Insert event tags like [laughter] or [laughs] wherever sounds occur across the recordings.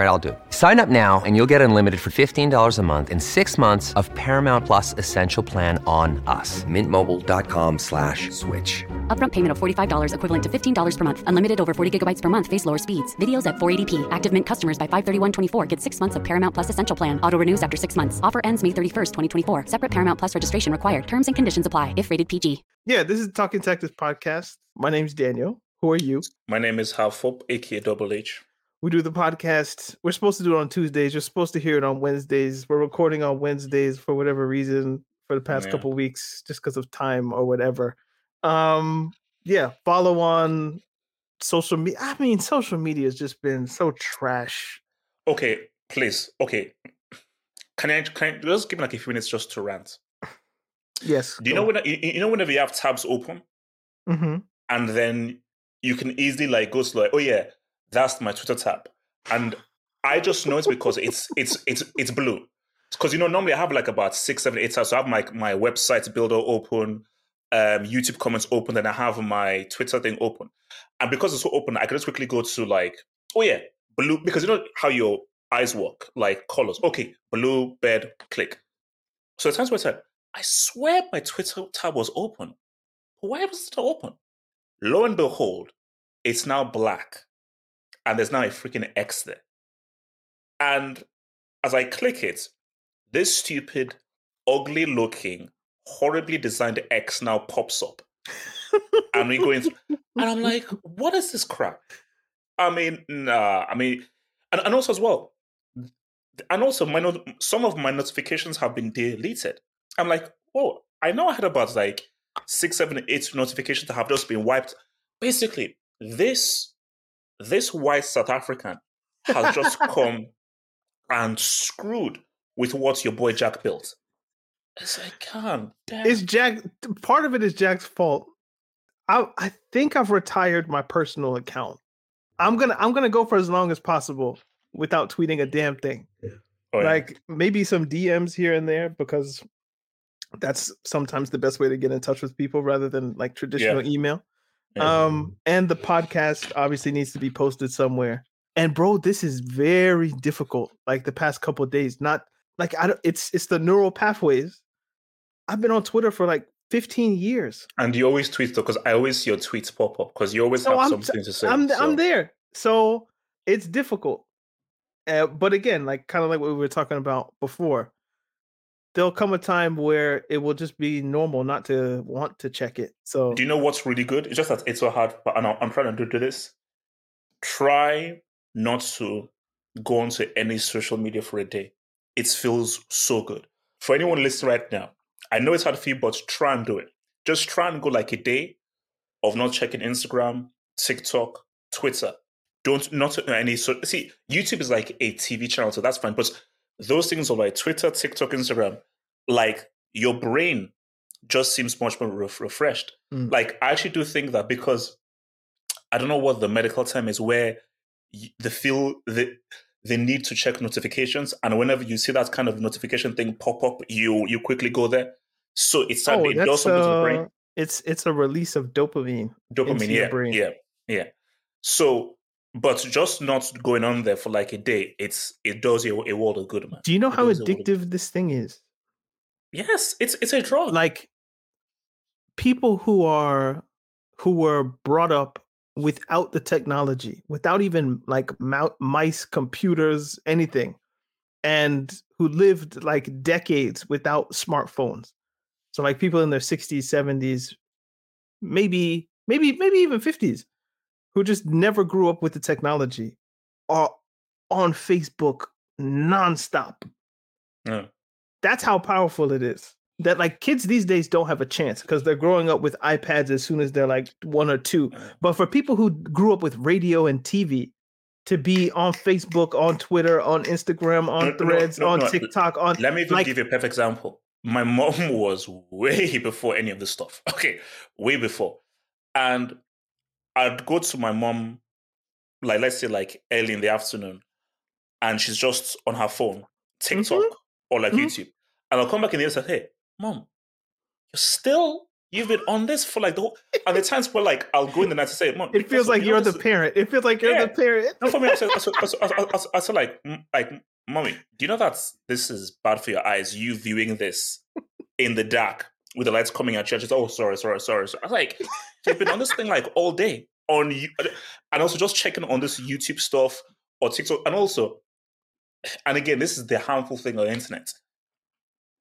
All right, I'll do it. Sign up now and you'll get unlimited for $15 a month and six months of Paramount Plus Essential Plan on us. Mintmobile.com slash switch. Upfront payment of $45 equivalent to $15 per month. Unlimited over 40 gigabytes per month. Face lower speeds. Videos at 480p. Active Mint customers by 531.24 get six months of Paramount Plus Essential Plan. Auto renews after six months. Offer ends May 31st, 2024. Separate Paramount Plus registration required. Terms and conditions apply if rated PG. Yeah, this is Talking Tactics podcast. My name's Daniel. Who are you? My name is Have Hope, aka Double H. We do the podcast. We're supposed to do it on Tuesdays. You're supposed to hear it on Wednesdays. We're recording on Wednesdays for whatever reason for the past Yeah. couple weeks, just because of time or whatever. Um, yeah, follow on social media. I mean, social media has just been so trash. Okay, please. Okay. Can I, can I just give me like a few minutes just to rant? Yes. Do you know when you, know whenever you have tabs open hmm and then you can easily like go to like, oh yeah, that's my Twitter tab. And I just know it's because it's it's it's it's blue. Because you know, normally I have like about six, seven, eight tabs. So I have my my website builder open, um, YouTube comments open, then I have my Twitter thing open. And because it's so open, I can just quickly go to like, oh yeah, blue, because you know how your eyes work, like colors. Okay, blue, bed, click. So the times where I said, I swear my Twitter tab was open. Why was it open? Lo and behold, it's now black. And there's now a freaking X there. And as I click it, this stupid, ugly looking, horribly designed X now pops up. and we go into, [laughs] and I'm like, what is this crap? I mean, nah. I mean, and, and also as well, and also my not- some of my notifications have been deleted. I'm like, whoa, I know I had about like six, seven, eight notifications that have just been wiped. Basically, this this white South African has just come [laughs] and screwed with what your boy Jack built. It's like, God damn. It's Jack. Part of it is Jack's fault. I I think I've retired my personal account. I'm gonna I'm gonna go for as long as possible without tweeting a damn thing. Oh, yeah. Like maybe some DMs here and there because that's sometimes the best way to get in touch with people rather than like traditional email. Um, and the podcast obviously needs to be posted somewhere. And bro, this is very difficult. Like the past couple of days, not like I don't. It's it's the neural pathways. I've been on Twitter for like 15 years. and you always tweet though, because I always see your tweets pop up because you always No, have I'm something to say. I'm so- I'm there. So it's difficult. Uh, but again, like kind of like what we were talking about before, there'll come a time where it will just be normal not to want to check it. So Do you know what's really good? It's just that it's so hard, but I'm I'm trying to do this. Try not to go onto any social media for a day. It feels so good. For anyone listening right now, I know it's hard for you, but try and do it. Just try and go like a day of not checking Instagram, TikTok, Twitter. Don't not any so see YouTube is like a TV channel, so that's fine. But those things are like Twitter, TikTok, Instagram, like your brain just seems much more ref- refreshed. Mm. Like I actually do think that because I don't know what the medical term is, where the feel the the need to check notifications, and whenever you see that kind of notification thing pop up, you you quickly go there. So it's oh, it does something to the brain. uh, it's it's a release of dopamine. Dopamine, yeah, brain. yeah, yeah. So, but just not going on there for like a day, it's it does you a world of good, man. Do you know It how of- addictive this thing is? Yes, it's it's a drug. Like people who are who were brought up without the technology, without even like mice, computers, anything, and who lived like decades without smartphones. So like people in their 60s, 70s, maybe maybe maybe even 50s who just never grew up with the technology are on Facebook nonstop. Yeah. That's how powerful it is. That like kids these days don't have a chance because they're growing up with iPads as soon as they're like one or two. But for people who grew up with radio and TV, to be on Facebook, on Twitter, on Instagram, on No, Threads, no, on no. TikTok, on Let me even like, give you a perfect example. My [laughs] mom was way before any of this stuff. Okay, way before. And I'd go to my mom, like let's say like early in the afternoon, and she's just on her phone, TikTok or like Mhm. YouTube. And I'll come back in the evening and say, Hey, mom, you're still you've been on this for like the whole and the times where like I'll go in the night to say, Mom, it feels like you're the parent. It feels like you're Yeah. the parent. no, for me, I said, I said, I said, I said, I said, I said like, like, mommy, do you know that this is bad for your eyes? You viewing this in the dark with the lights coming at you. She's, oh, sorry, sorry, sorry. sorry. I was like, she's been on this thing like all day on you, and also just checking on this YouTube stuff or TikTok, and also, and again, this is the harmful thing on the internet.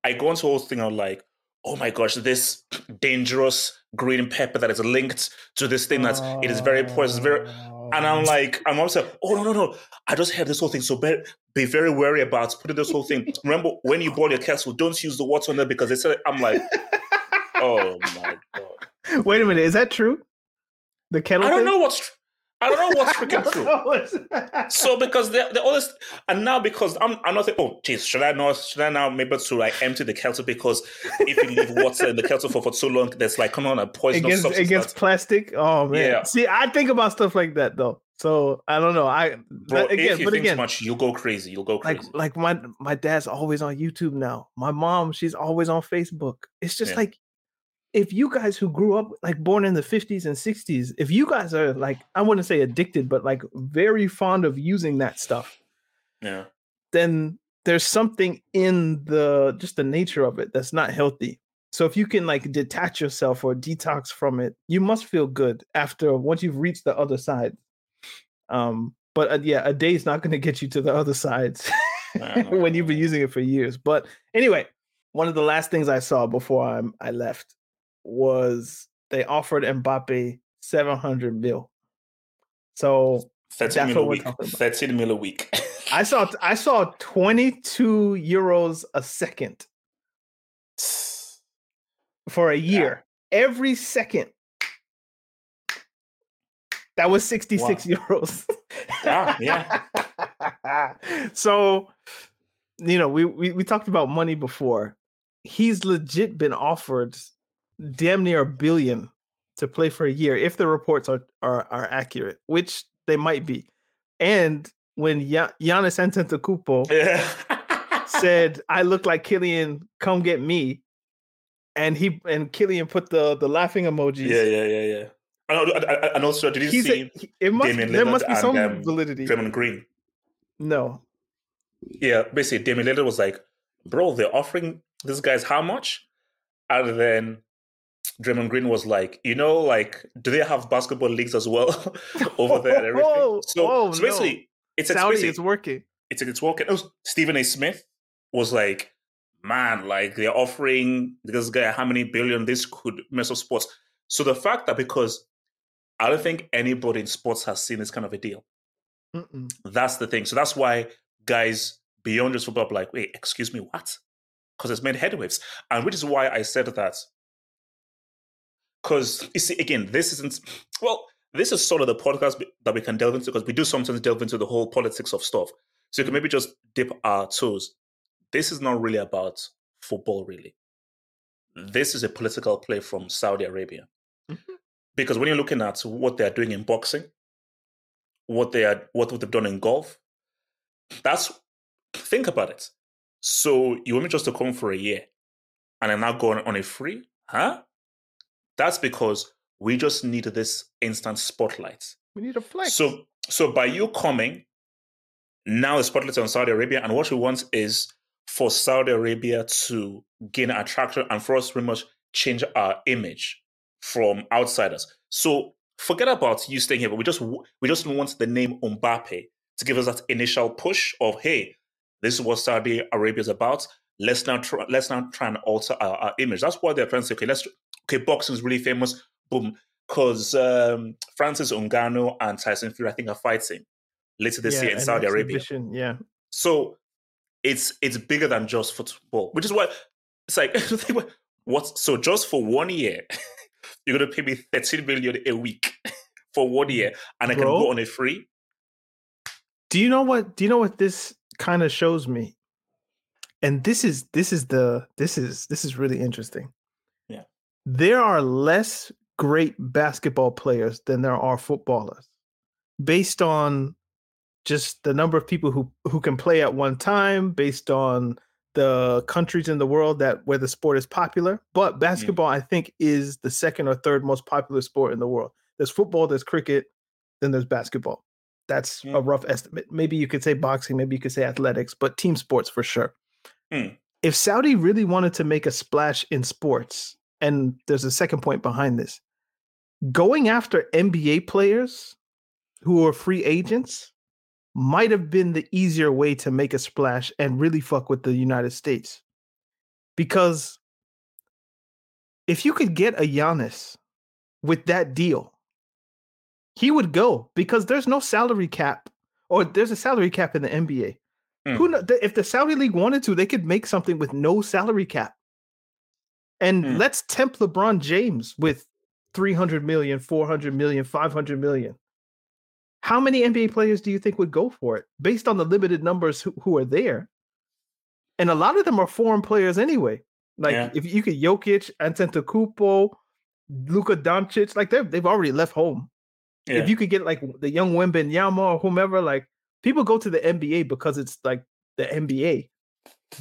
I go into whole thing on like, oh my gosh, this dangerous green pepper that is linked to this thing that's it is very poisonous, very and I'm oh. like, I'm also, oh no, no, no. I just heard this whole thing. So be, be very wary about putting this whole thing. [laughs] Remember, when you boil your kettle, don't use the water on there because they said, I'm like, [laughs] oh my God. Wait a minute, is that true? The kettle. I don't thing? know what's, tr- I don't know what's freaking [laughs] true. So because they're, they're always, and now because I'm, I'm not thinking, oh, geez, should I not, should I now maybe to like empty the kettle because if you leave water in the kettle for, for too long, there's like, come on, a poisonous against substance. against that's- plastic. Oh man. Yeah. See, I think about stuff like that though. So I don't know. I Bro, but again, if you but think again, much, you'll go crazy. You'll go like crazy. like my my dad's always on YouTube now. My mom, she's always on Facebook. It's just Yeah. like if you guys who grew up like born in the 50s and 60s, if you guys are like I wouldn't say addicted, but like very fond of using that stuff, yeah. then there's something in the just the nature of it that's not healthy. So if you can like detach yourself or detox from it, you must feel good after once you've reached the other side. Um, but uh, yeah, a day is not going to get you to the other side I know. when you've been using it for years. But anyway, one of the last things I saw before I, I left was they offered Mbappe 700 mil. So 13 That's mil what a we're week. talking about. 13 mil a week. I saw [laughs] I saw 22 euros a second for a year. Every second. That was 66 euros. Yeah, yeah. [laughs] so, you know, we, we we talked about money before. He's legit been offered damn near a billion to play for a year if the reports are are, are accurate, which they might be. And when Giannis Antetokounmpo [laughs] yeah. said, "I look like Kylian, come get me," and he and Kylian put the the laughing emojis. yeah, yeah, yeah, yeah. And, al- and- and also, did you He's see a, it must Damian there Lillard must be and, some um, validity. Draymond Green? No, Yeah, basically, Damian Lillard was like, bro, they're offering these guys how much? And then Draymond Green was like, you know, like, do they have basketball leagues as well [laughs] over there and everything? [laughs] Oh, so, oh, so basically, it's, it's Saudi basically, is working. it's it's working. It was Stephen A. Smith was like, man, like they're offering this guy how many billion this could mess up sports. So the fact that because I don't think anybody in sports has seen this kind of a deal. Mm-mm. That's the thing. So that's why guys beyond just football are like, wait, excuse me, what? Because it's made headwaves. And which is why I said that. Because you see, again, this isn't well, this is sort of the podcast that we can delve into because we do sometimes delve into the whole politics of stuff. So you can maybe just dip our toes. This is not really about football, really. This is a political play from Saudi Arabia. Because when you're looking at what they're doing in boxing, what they are what they've done in golf, that's think about it. So you want me just to come for a year and I'm now going on a free? Huh? That's because we just need this instant spotlight. We need a flex. So so by you coming, now the spotlight on Saudi Arabia, and what we want is for Saudi Arabia to gain attraction and for us pretty much change our image from outsiders. So forget about you staying here, but we just we just want the name Mbappe to give us that initial push of hey, this is what Saudi Arabia is about. Let's now try, let's now try and alter our, our, image. That's why they're trying to say. Okay, let's okay, boxing is really famous. Boom, because um, Francis Ngannou and Tyson Fury, I think, are fighting later this Yeah, year in Saudi Arabia. Yeah. So it's it's bigger than just football, which is what it's like. [laughs] what? So just for one year, [laughs] you're gonna pay me 13 million a week [laughs] for one year, and I can go on a free. Do you know what? Do you know what this kind of shows me? And this is this is the this is this is really interesting. Yeah. There are less great basketball players than there are footballers, based on just the number of people who who can play at one time, based on the countries in the world that where the sport is popular. But basketball, I think, is the second or third most popular sport in the world. There's football, there's cricket, then there's basketball. That's Mm. a rough estimate. Maybe you could say boxing, maybe you could say athletics, but team sports for sure. Mm. If Saudi really wanted to make a splash in sports, and there's a second point behind this, going after NBA players who are free agents might have been the easier way to make a splash and really fuck with the United States. Because if you could get a Giannis with that deal, he would go because there's no salary cap, or there's a salary cap in the NBA. Hmm. Who kno- the- if the Saudi league wanted to, they could make something with no salary cap. And Hmm. let's tempt LeBron James with 300 million, 400 million, 500 million. How many NBA players do you think would go for it based on the limited numbers who, who are there? And a lot of them are foreign players anyway. Like Yeah. if you could Jokic, Antetokounmpo, Luka Doncic, like they've they've already left home. Yeah. If you could get like the young Wembanyama or whomever, like people go to the NBA because it's like the NBA.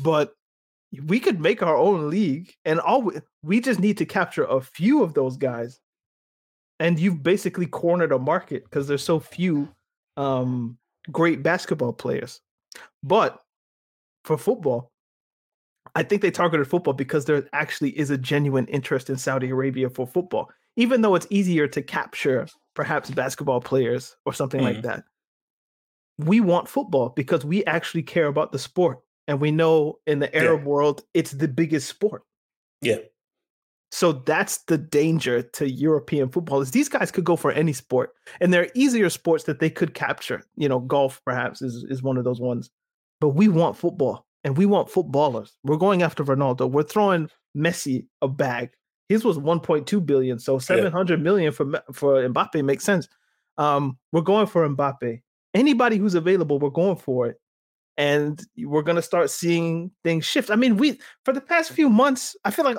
But we could make our own league, and all we, we just need to capture a few of those guys. And you've basically cornered a market because there's so few um, great basketball players. But for football, I think they targeted football because there actually is a genuine interest in Saudi Arabia for football, even though it's easier to capture perhaps basketball players or something like Mhm. that. We want football because we actually care about the sport. And we know in the Arab world, it's the biggest sport. yeah. So that's the danger to European football is these guys could go for any sport. And there are easier sports that they could capture. You know, golf perhaps is, is one of those ones. But we want football and we want footballers. We're going after Ronaldo. We're throwing Messi a bag. His was 1.2 billion, so 700 million for for Mbappe makes sense. Um, we're going for Mbappe. Anybody who's available, we're going for it. And we're gonna start seeing things shift. I mean, we for the past few months, I feel like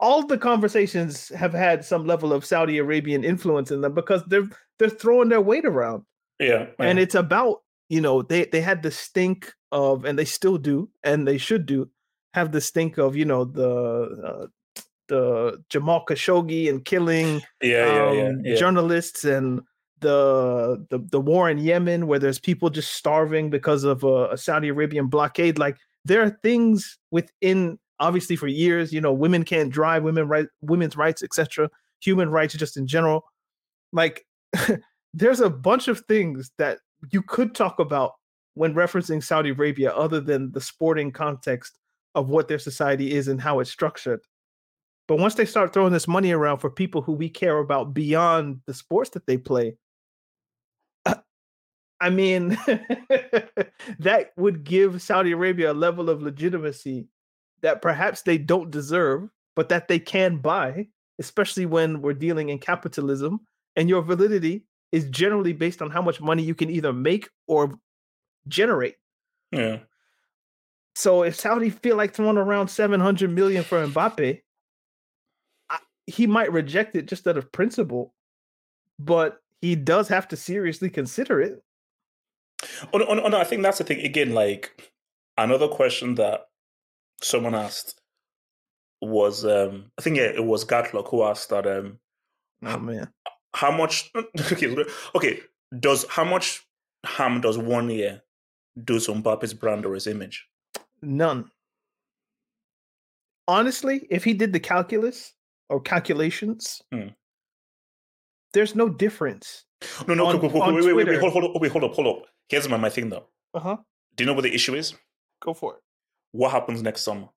all the conversations have had some level of Saudi Arabian influence in them because they're they're throwing their weight around Yeah. and it's about you know they they had the stink of and they still do and they should do have the stink of you know the uh, the Jamal Khashoggi and killing yeah, yeah, yeah, um, yeah. journalists and the, the the war in Yemen where there's people just starving because of a, a Saudi Arabian blockade like there are things within obviously for years you know women can't drive women right women's rights etc human rights just in general. Like [laughs] there's a bunch of things that you could talk about when referencing Saudi Arabia other than the sporting context of what their society is and how it's structured. But once they start throwing this money around for people who we care about beyond the sports that they play, [coughs] I mean, [laughs] that would give Saudi Arabia a level of legitimacy that perhaps they don't deserve, but that they can buy, especially when we're dealing in capitalism and your validity is generally based on how much money you can either make or generate. yeah. So if Saudi feel like throwing around 700 million for Mbappe, I, he might reject it just out of principle, but he does have to seriously consider it. Oh, no, oh, no, oh, no, I think that's the thing. Again, like another question that someone asked was, um, I think yeah, it was Gatlock who asked that, um, Oh man. how much? [laughs] Okay, okay. Does how much harm does one year do to Mbappe's brand or his image? None. Honestly, if he did the calculus, or calculations, Hmm. there's no difference. No, no, On- wait, wait, on wait, wait, wait, Twitter- hold, hold up, wait, hold up, hold up. Here's my, my thing though. Uh huh. Do you know what the issue is? Go for it. What happens next summer?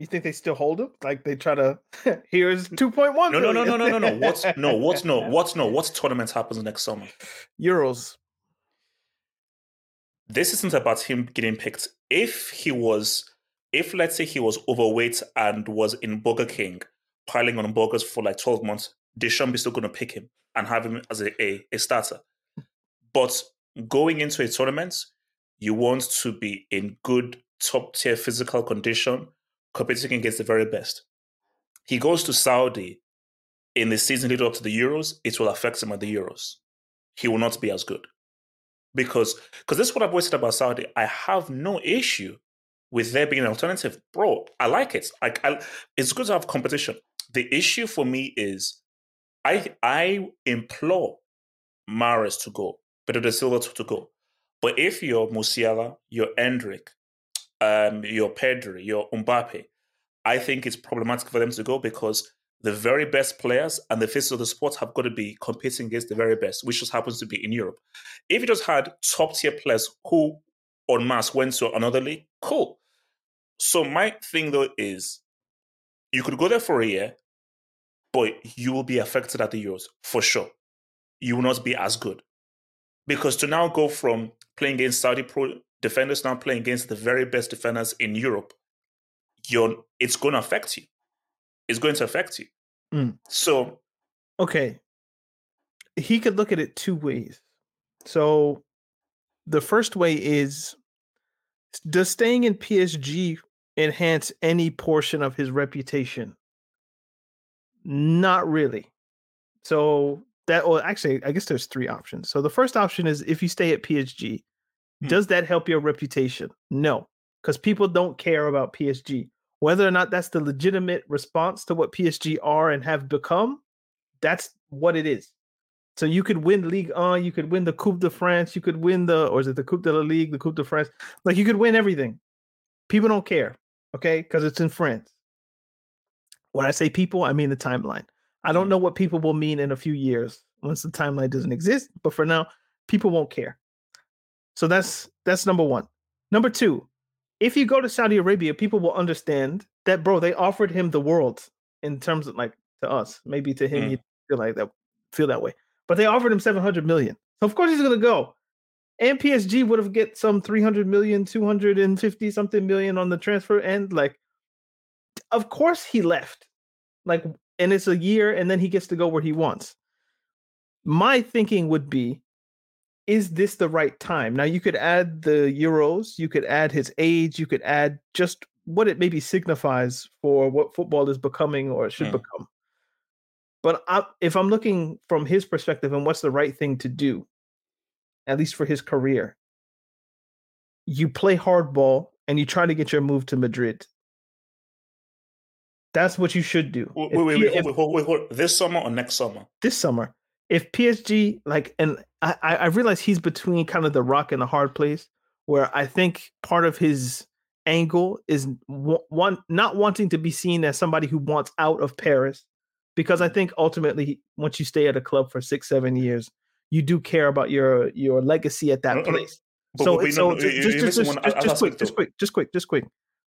You think they still hold him? Like they try to? [laughs] Here's two point one. No, no, no, no, no, no, no. What's no? What's no? What's no? [laughs] What's tournament happens next summer? euros? This isn't about him getting picked. If he was, if let's say he was overweight and was in Burger King, piling on burgers for like twelve months, Deschamps is still going to pick him and have him as a, a, a starter. But going into a tournament, you want to be in good top tier physical condition, competing against the very best. He goes to Saudi in the season leading up to the Euros, it will affect him at the Euros. He will not be as good. Because because this is what I've always said about Saudi. I have no issue with there being an alternative. Bro, I like it. I, I, it's good to have competition. The issue for me is I I implore Mahrez to go, Pedro de Silva to go. But if you're Musiala, you're Endrick, um, you're Pedri, you're Mbappe, I think it's problematic for them to go because the very best players and the faces of the sport have got to be competing against the very best, which just happens to be in Europe. If you just had top tier players who en masse went to another league, cool. So my thing though is you could go there for a year, but you will be affected at the Euros for sure. You will not be as good. Because to now go from playing against Saudi pro defenders now playing against the very best defenders in Europe, you're it's going to affect you. It's going to affect you. Mm. So Okay. He could look at it two ways. So the first way is does staying in PSG enhance any portion of his reputation? Not really. So that well actually I guess there's three options. So the first option is if you stay at PSG, Hmm. does that help your reputation? No, because people don't care about PSG. Whether or not that's the legitimate response to what PSG are and have become, that's what it is. So you could win Ligue 1, you could win the Coupe de France, you could win the, or is it the Coupe de la Ligue, the Coupe de France? Like you could win everything. People don't care, okay? Because it's in France. When I say people, I mean the timeline. I don't know what people will mean in a few years once the timeline doesn't exist, but for now, people won't care. So that's that's number one. Number two, if you go to Saudi Arabia, people will understand that, bro. They offered him the world in terms of like to us, maybe to him, Mm. you feel like that, feel that way. But they offered him seven hundred million, so of course he's gonna go. And PSG would have get some 300 million, 250 something million on the transfer end. Like, of course he left. Like, and it's a year, and then he gets to go where he wants. My thinking would be is this the right time? Now you could add the euros, you could add his age, you could add just what it maybe signifies for what football is becoming or it should Mm. become. But I, if I'm looking from his perspective and what's the right thing to do, at least for his career, you play hardball and you try to get your move to Madrid. That's what you should do. wait, wait, wait, if- wait, wait, wait, wait, this summer or next summer? this summer, if PSG like, and I, I realize he's between kind of the rock and the hard place, where I think part of his angle is one not wanting to be seen as somebody who wants out of Paris, because I think ultimately once you stay at a club for six seven years, you do care about your your legacy at that place. So but it's- no, so just quick just quick just quick just quick.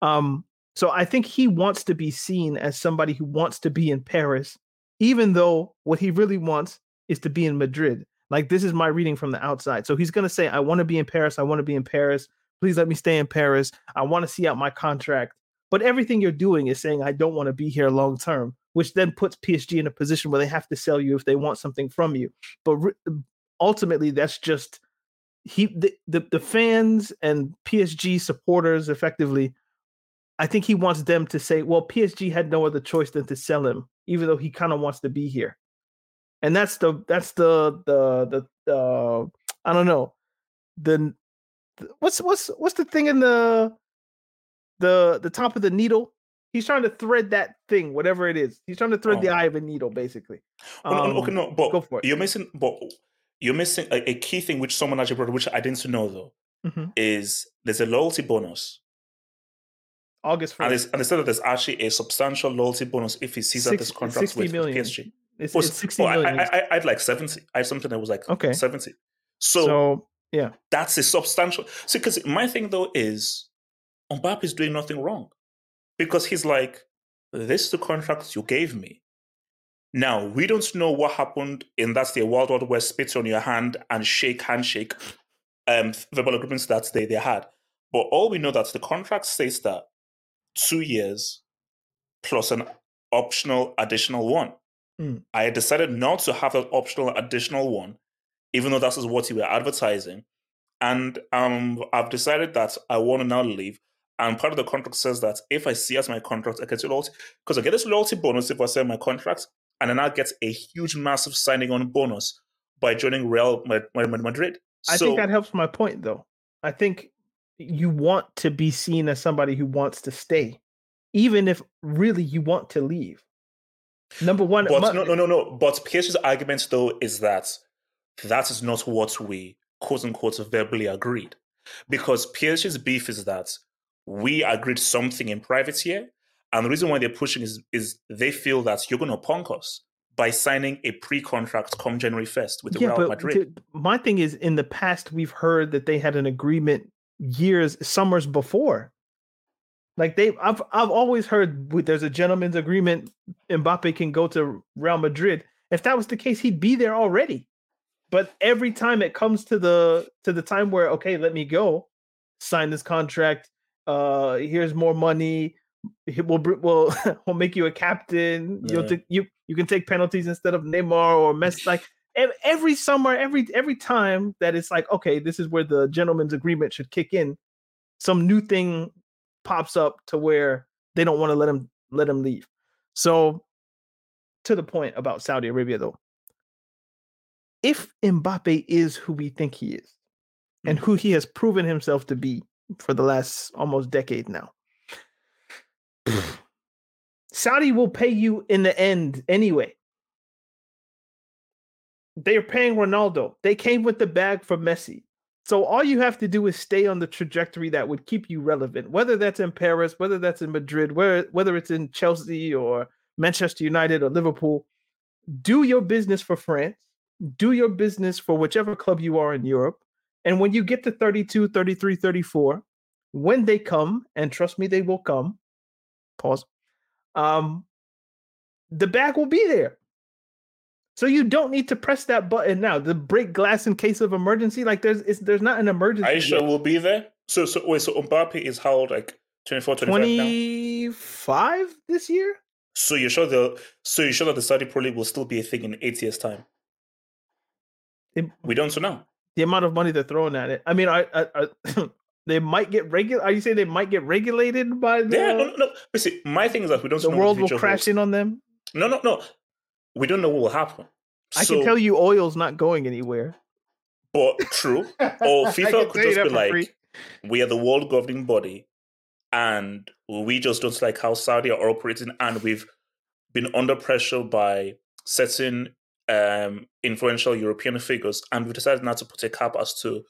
Um, so I think he wants to be seen as somebody who wants to be in Paris, even though what he really wants is to be in Madrid. Like this is my reading from the outside. So he's gonna say, "I want to be in Paris. I want to be in Paris. Please let me stay in Paris. I want to see out my contract." But everything you're doing is saying, "I don't want to be here long term," which then puts PSG in a position where they have to sell you if they want something from you. But re- uh, ultimately, that's just he the, the the fans and PSG supporters effectively I think he wants them to say, well, PSG had no other choice than to sell him, even though he kind of wants to be here. And that's the that's the the the uh, I don't know the what's what's what's the thing in the the the top of the needle? He's trying to thread that thing, whatever it is. He's trying to thread the Oh. eye of a needle, basically. No, no, okay, Um, no, but go for it. you're missing. But you're missing a, a key thing which someone actually brought, which I didn't know though, Mhm. is there's a loyalty bonus. August And, 1st. it's, and they said that there's actually a substantial loyalty bonus if he sees out Six- this contract 60 with, with. PSG. It's, it's 60 oh, I, million. I, had like 70. I had something that was like Okay. 70. So, so yeah, that's a substantial. See, because my thing though is Mbappe is doing nothing wrong because he's like, this is the contract you gave me. Now, we don't know what happened in that the Wild Wild West spit on your hand and shake, handshake um, verbal agreements that they, they had. But all we know that the contract states that two years plus an optional additional one. Mm. I decided not to have that optional additional one, even though that is what you were advertising. And um, I've decided that I want to now leave. And part of the contract says that if I see as my contract, I get a loyalty because I get this loyalty bonus if I sell my contract, and then I get a huge, massive signing on bonus by joining Real Ma- Ma- Ma- Madrid. I so, think that helps my point though. I think you want to be seen as somebody who wants to stay, even if really you want to leave. Number one, But my- no, no, no, no. But PSG's argument though is that that is not what we quote unquote verbally agreed, because PSG's beef is that we agreed something in private here, and the reason why they're pushing is is they feel that you're going to punk us by signing a pre-contract come January first with Real Madrid. my thing is, in the past, we've heard that they had an agreement years, summers before. Like they, I've I've always heard there's a gentleman's agreement. Mbappe can go to Real Madrid. If that was the case, he'd be there already. But every time it comes to the to the time where okay, let me go, sign this contract. Uh, here's more money. We'll we'll [laughs] we'll make you a captain. You'll Yeah. take you you can take penalties instead of Neymar or Messi. [laughs] Like every summer, every every time that it's like okay, this is where the gentleman's agreement should kick in. Some new thing pops up to where they don't want to let him let him leave. So to the point about Saudi Arabia though, if Mbappe is who we think he is, and mm. who he has proven himself to be for the last almost decade now. Saudi will pay you in the end anyway. They're paying Ronaldo. They came with the bag for Messi. So all you have to do is stay on the trajectory that would keep you relevant, whether that's in Paris, whether that's in Madrid, where, whether it's in Chelsea or Manchester United or Liverpool. Do your business for France. Do your business for whichever club you are in Europe. And when you get to 32, 33, 34, when they come, and trust me, they will come, pause, um, the bag will be there. So you don't need to press that button now. The break glass in case of emergency, like there's it's, there's not an emergency. Aisha yet. we'll be there? So, so wait, so Mbappe is how old? Like 24, 25 now? 25 this year? So you're sure the so you're sure that the Saudi Pro League will still be a thing in eight years' time? It- We don't know. Now. The amount of money they're throwing at it. I mean, I, I, I [coughs] they might get regular. Are you saying they might get regulated by the Yeah, no, no, no. But see, my thing is that we don't the know world will crash holds. in on them? No, no, no. We don't know what will happen. I So- can tell you, oil's not going anywhere. but true. Or [laughs] FIFA could just be like, free. we are the world governing body, and we just don't like how Saudi are operating, and we've been under pressure by certain um, influential European figures, and we've decided not to put a cap as to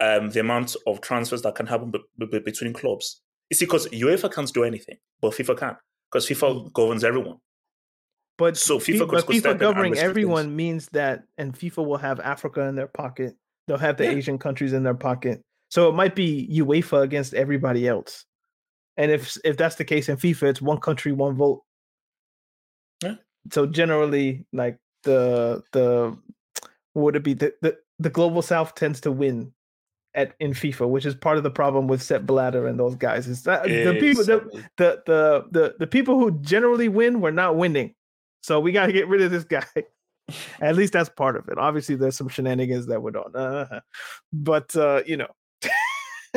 um, the amount of transfers that can happen be- be- between clubs. You see, because UEFA can't do anything, but FIFA can, because FIFA governs everyone. But So Fi- FIFA but FIFA governing everyone means that, and FIFA will have Africa in their pocket. They'll have the Yeah. Asian countries in their pocket. So it might be UEFA against everybody else. And if if that's the case in FIFA, it's one country, one vote. Yeah. So generally, like the the what would it be the, the the global south tends to win at in FIFA, which is part of the problem with Sepp Blatter and those guys. Is that the people the, the the the the people who generally win were not winning. So we got to get rid of this [laughs] guy. At least that's part of it. Obviously, there's some shenanigans that went on, uh, but uh, you know, [laughs]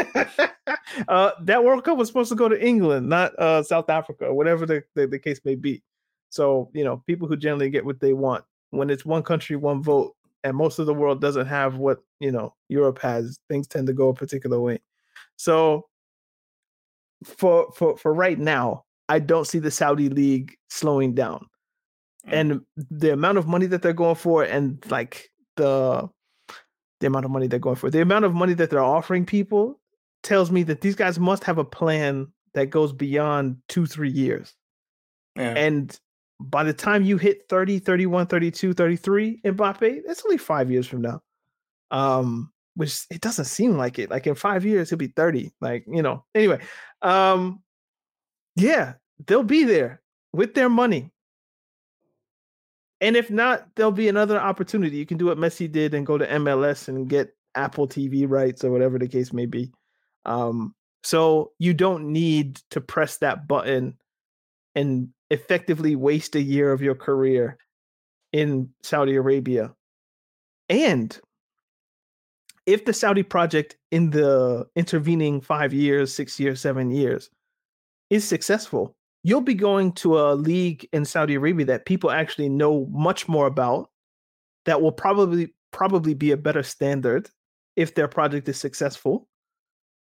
uh, that World Cup was supposed to go to England, not uh, South Africa, or whatever the, the the case may be. So you know, people who generally get what they want when it's one country, one vote, and most of the world doesn't have what you know Europe has. Things tend to go a particular way. So for for for right now, I don't see the Saudi league slowing down. Mm. And the amount of money that they're going for and like the the amount of money they're going for, the amount of money that they're offering people tells me that these guys must have a plan that goes beyond two, three years. Yeah. And by the time you hit 30, 31, 32, 33, Mbappe, that's only five years from now. Um, which it doesn't seem like it. Like in five years, he'll be 30. Like, you know, anyway. Um, yeah, they'll be there with their money. And if not, there'll be another opportunity. You can do what Messi did and go to MLS and get Apple TV rights or whatever the case may be. Um, so you don't need to press that button and effectively waste a year of your career in Saudi Arabia. And if the Saudi project in the intervening five years, six years, seven years is successful, you'll be going to a league in Saudi Arabia that people actually know much more about, that will probably probably be a better standard if their project is successful.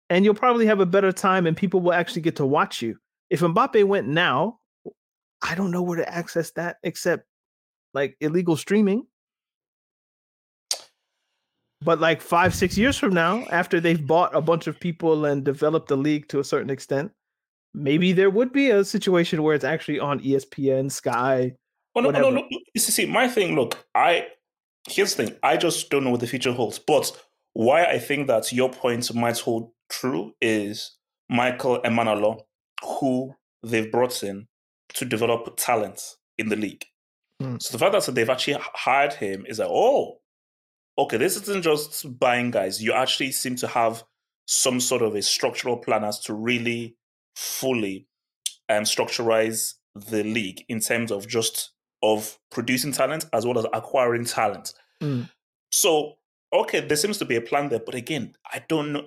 And you'll probably have a better time and people will actually get to watch you. If Mbappe went now, I don't know where to access that except like illegal streaming. But like five, six years from now, after they've bought a bunch of people and developed the league to a certain extent, maybe there would be a situation where it's actually on ESPN, Sky. Well, no, whatever. no, no. You see, see, my thing. Look, I here's the thing. I just don't know what the future holds. But why I think that your point might hold true is Michael Emenalo, who they've brought in to develop talent in the league. Mm. So the fact that they've actually hired him is like, oh, okay, this isn't just buying guys. You actually seem to have some sort of a structural plan as to really fully um, structurize the league in terms of just of producing talent as well as acquiring talent. Mm. So, okay, there seems to be a plan there, but again, I don't know.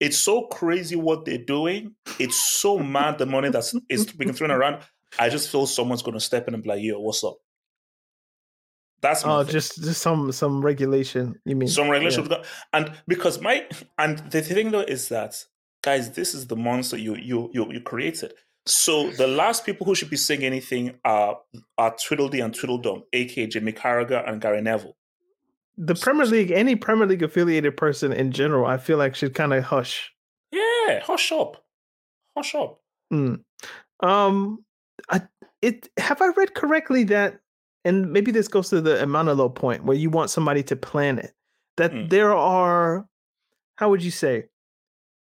It's so crazy what they're doing. It's so mad the money that is being thrown [laughs] around. I just feel someone's going to step in and be like, "Yo, what's up?" That's Oh, thing. just just some some regulation. You mean some regulation, Yeah. and because my and the thing though is that guys, this is the monster you you you you created. So the last people who should be saying anything are are Tweedledee and Tweedledum, aka Jimmy Carragher and Gary Neville. The Premier League, any Premier League affiliated person in general, I feel like should kind of hush. Yeah, hush up, hush up. Mm. Um, I, it have I read correctly that, and maybe this goes to the Emenalo point where you want somebody to plan it. That Mm. there are, how would you say?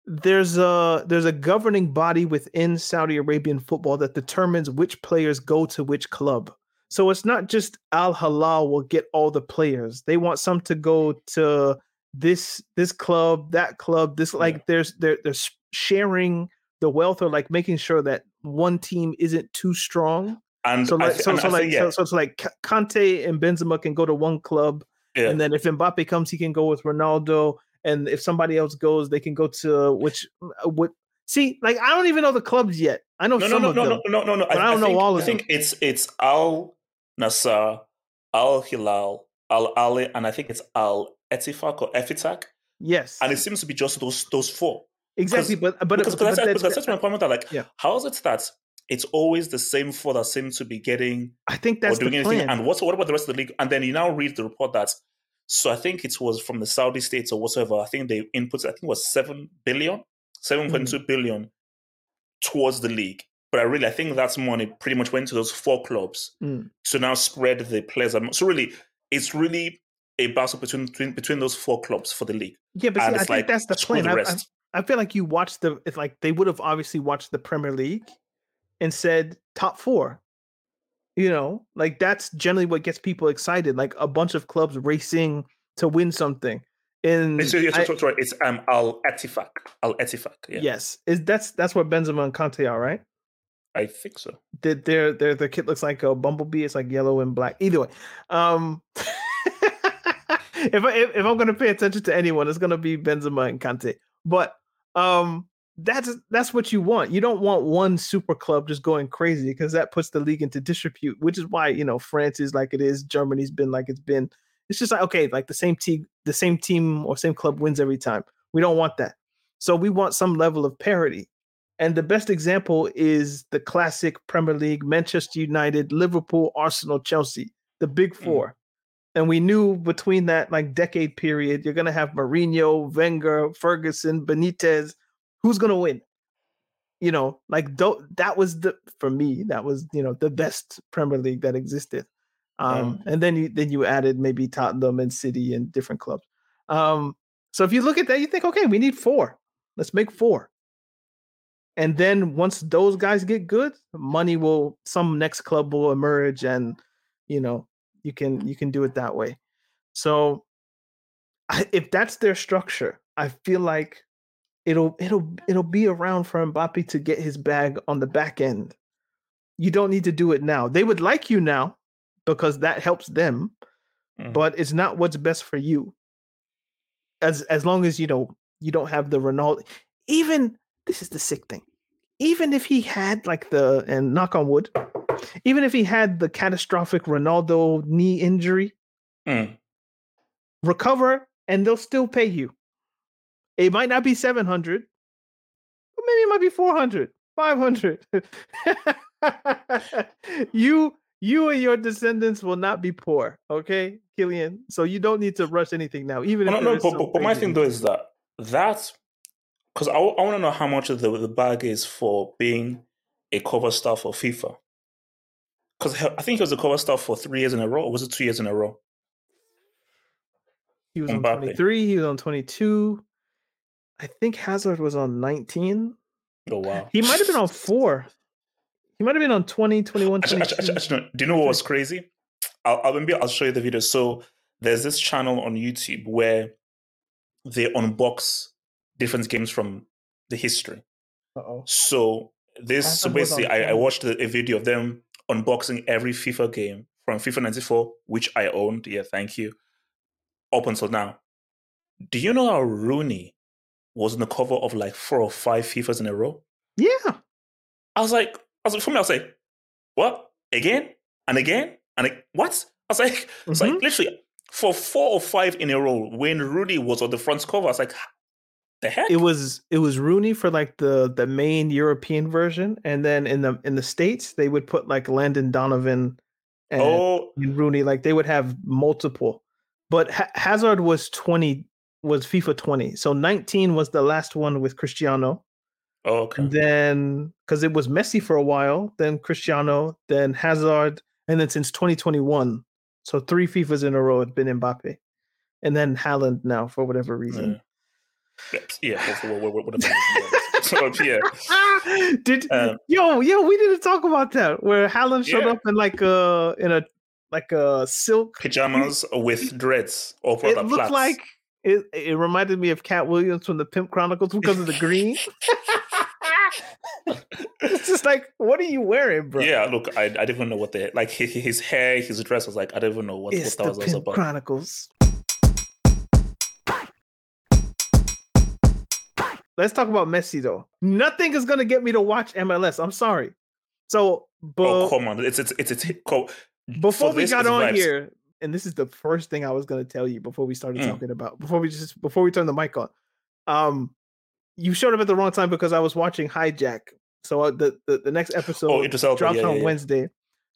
There's a there's a governing body within Saudi Arabian football that determines which players go to which club. So it's not just Al Hilal will get all the players. They want some to go to this this club, that club. This like there's they're they're sharing the wealth or like making sure that one team isn't too strong. And So like thi- so, so like think, so, yeah, so it's like Kante and Benzema can go to one club, yeah. and then if Mbappe comes, he can go with Ronaldo, and if somebody else goes, they can go to which uh, what. See, like I don't even know the clubs yet. I know no, some no, of no, them. no, no, no, no. but I don't know think, all I of think it's it's Al Nassr, Al Hilal, Al Ahli, and I think it's Al Ettifaq or Efitak, Yes, and it seems to be just those those four. exactly. But but because, but because, that's, that's- because that's my point. That like, Yeah. how is it that it's always the same four that seem to be getting I think or that's doing the anything? And what what about the rest of the league? And then you now read the report that. So I think it was from the Saudi states or whatever. I think they input. I think it was seven billion, seven point two billion towards the league. But I really, I think that's money pretty much went to those four clubs Mm. to now spread the players. So really, it's really a battle between between, between those four clubs for the league. Yeah, but see, I think like, that's the plan. the I, I. I feel like you watched the it's like they would have obviously watched the Premier League and said top four. You know, like that's generally what gets people excited. Like a bunch of clubs racing to win something. And It's, it's, I- it's, um, Al Ettifaq. Al Ettifaq. Yeah, yes, is that's that's what Benzema and Kante are, right? I think so. Their their their their kit looks like a bumblebee. It's like yellow and black. Either way, um, [laughs] if I if, if I'm gonna pay attention to anyone, it's gonna be Benzema and Kante. But um, that's that's what you want. You don't want one super club just going crazy because that puts the league into disrepute. Which is why you know France is like it is. Germany's been like it's been. It's just like okay, like the same team, the same team or same club wins every time. We don't want that. So we want some level of parity. And the best example is the classic Premier League Manchester United, Liverpool, Arsenal, Chelsea, the big Mm. 4 And we knew between that like decade period, you're going to have Mourinho, Wenger, Ferguson, Benitez. Who's going to win? you know, like do- that was the for me that was you know the best Premier League that existed. Um, and then you then you added maybe Tottenham and City and different clubs. Um, so if you look at that, you think, okay, we need four. Let's make four. And then once those guys get good, money will some next club will emerge, and you know you can you can do it that way. So I, if that's their structure, I feel like it'll it'll it'll be around for Mbappe to get his bag on the back end. You don't need to do it now. They would like you now because that helps them, Mm. but it's not what's best for you. As as long as you know you don't have the Ronaldo. Even this is the sick thing. Even if he had like the and knock on wood, even if he had the catastrophic Ronaldo knee injury, Mm. recover and they'll still pay you. It might not be 700, but maybe it might be 400, 500. [laughs] you you and your descendants will not be poor, okay, Kylian? So you don't need to rush anything now, even No, if no, no but, but, but my thing though is that that because I, I want to know how much of the the bag is for being a cover star for FIFA. Because I think he was a cover star for three years in a row, or was it two years in a row? he was on Mbappe. 23, he was on 22. I think Hazard was on 19. Oh wow! He might have been on four. He might have been on 20, 21, Actually, 22. actually, actually, no. do you know what was crazy? I'll, I'll maybe I'll show you the video. So there's this channel on YouTube where they unbox different games from the history. Uh-oh. So this so Hazard was on basically, I, I watched a, a video of them unboxing every FIFA game from FIFA 94, which I owned. Yeah, thank you. Up until now, do you know how Rooney was on the cover of like four or five FIFAs in a row? Yeah. I was like, I was like, for me, I was like, what again and again and ag- what? I was like, [laughs] it's Mhm. like literally for four or five in a row when Rooney was on the front cover. I was like, the heck? it was it was Rooney for like the the main European version, and then in the in the states they would put like Landon Donovan and, oh, and Rooney. Like they would have multiple, but ha- Hazard was twenty was FIFA twenty, so nineteen was the last one with Cristiano. oh, okay. And then because it was Messi for a while, then Cristiano, then Hazard, and then since 2021, so three FIFAs in a row had been Mbappe, and then Haaland now for whatever reason. Yeah, yeah, [laughs] so, yeah. [laughs] Did Um, yo yo we didn't talk about that where Haaland showed Yeah. up in like a in a like a silk. Pajamas with dreads or It looked plaits. like it. It reminded me of Katt Williams from the Pimp Chronicles because of the green. [laughs] it's just like, what are you wearing, bro? Yeah, look, I, I didn't even know what the like his, his hair, his dress was like. I don't even know what, it's what that the was also Pimp about. Chronicles. Let's talk about Messi though. Nothing is gonna get me to watch MLS. I'm sorry. So, oh, but oh come on, it's it's it's, it's co- before we got on vibes. here, and this is the first thing I was going to tell you before we started Mm. talking about before we just before we turned the mic on. Um, you showed up at the wrong time because I was watching Hijack. So uh, the the, the next episode Oh, drops yeah, on yeah, yeah. Wednesday.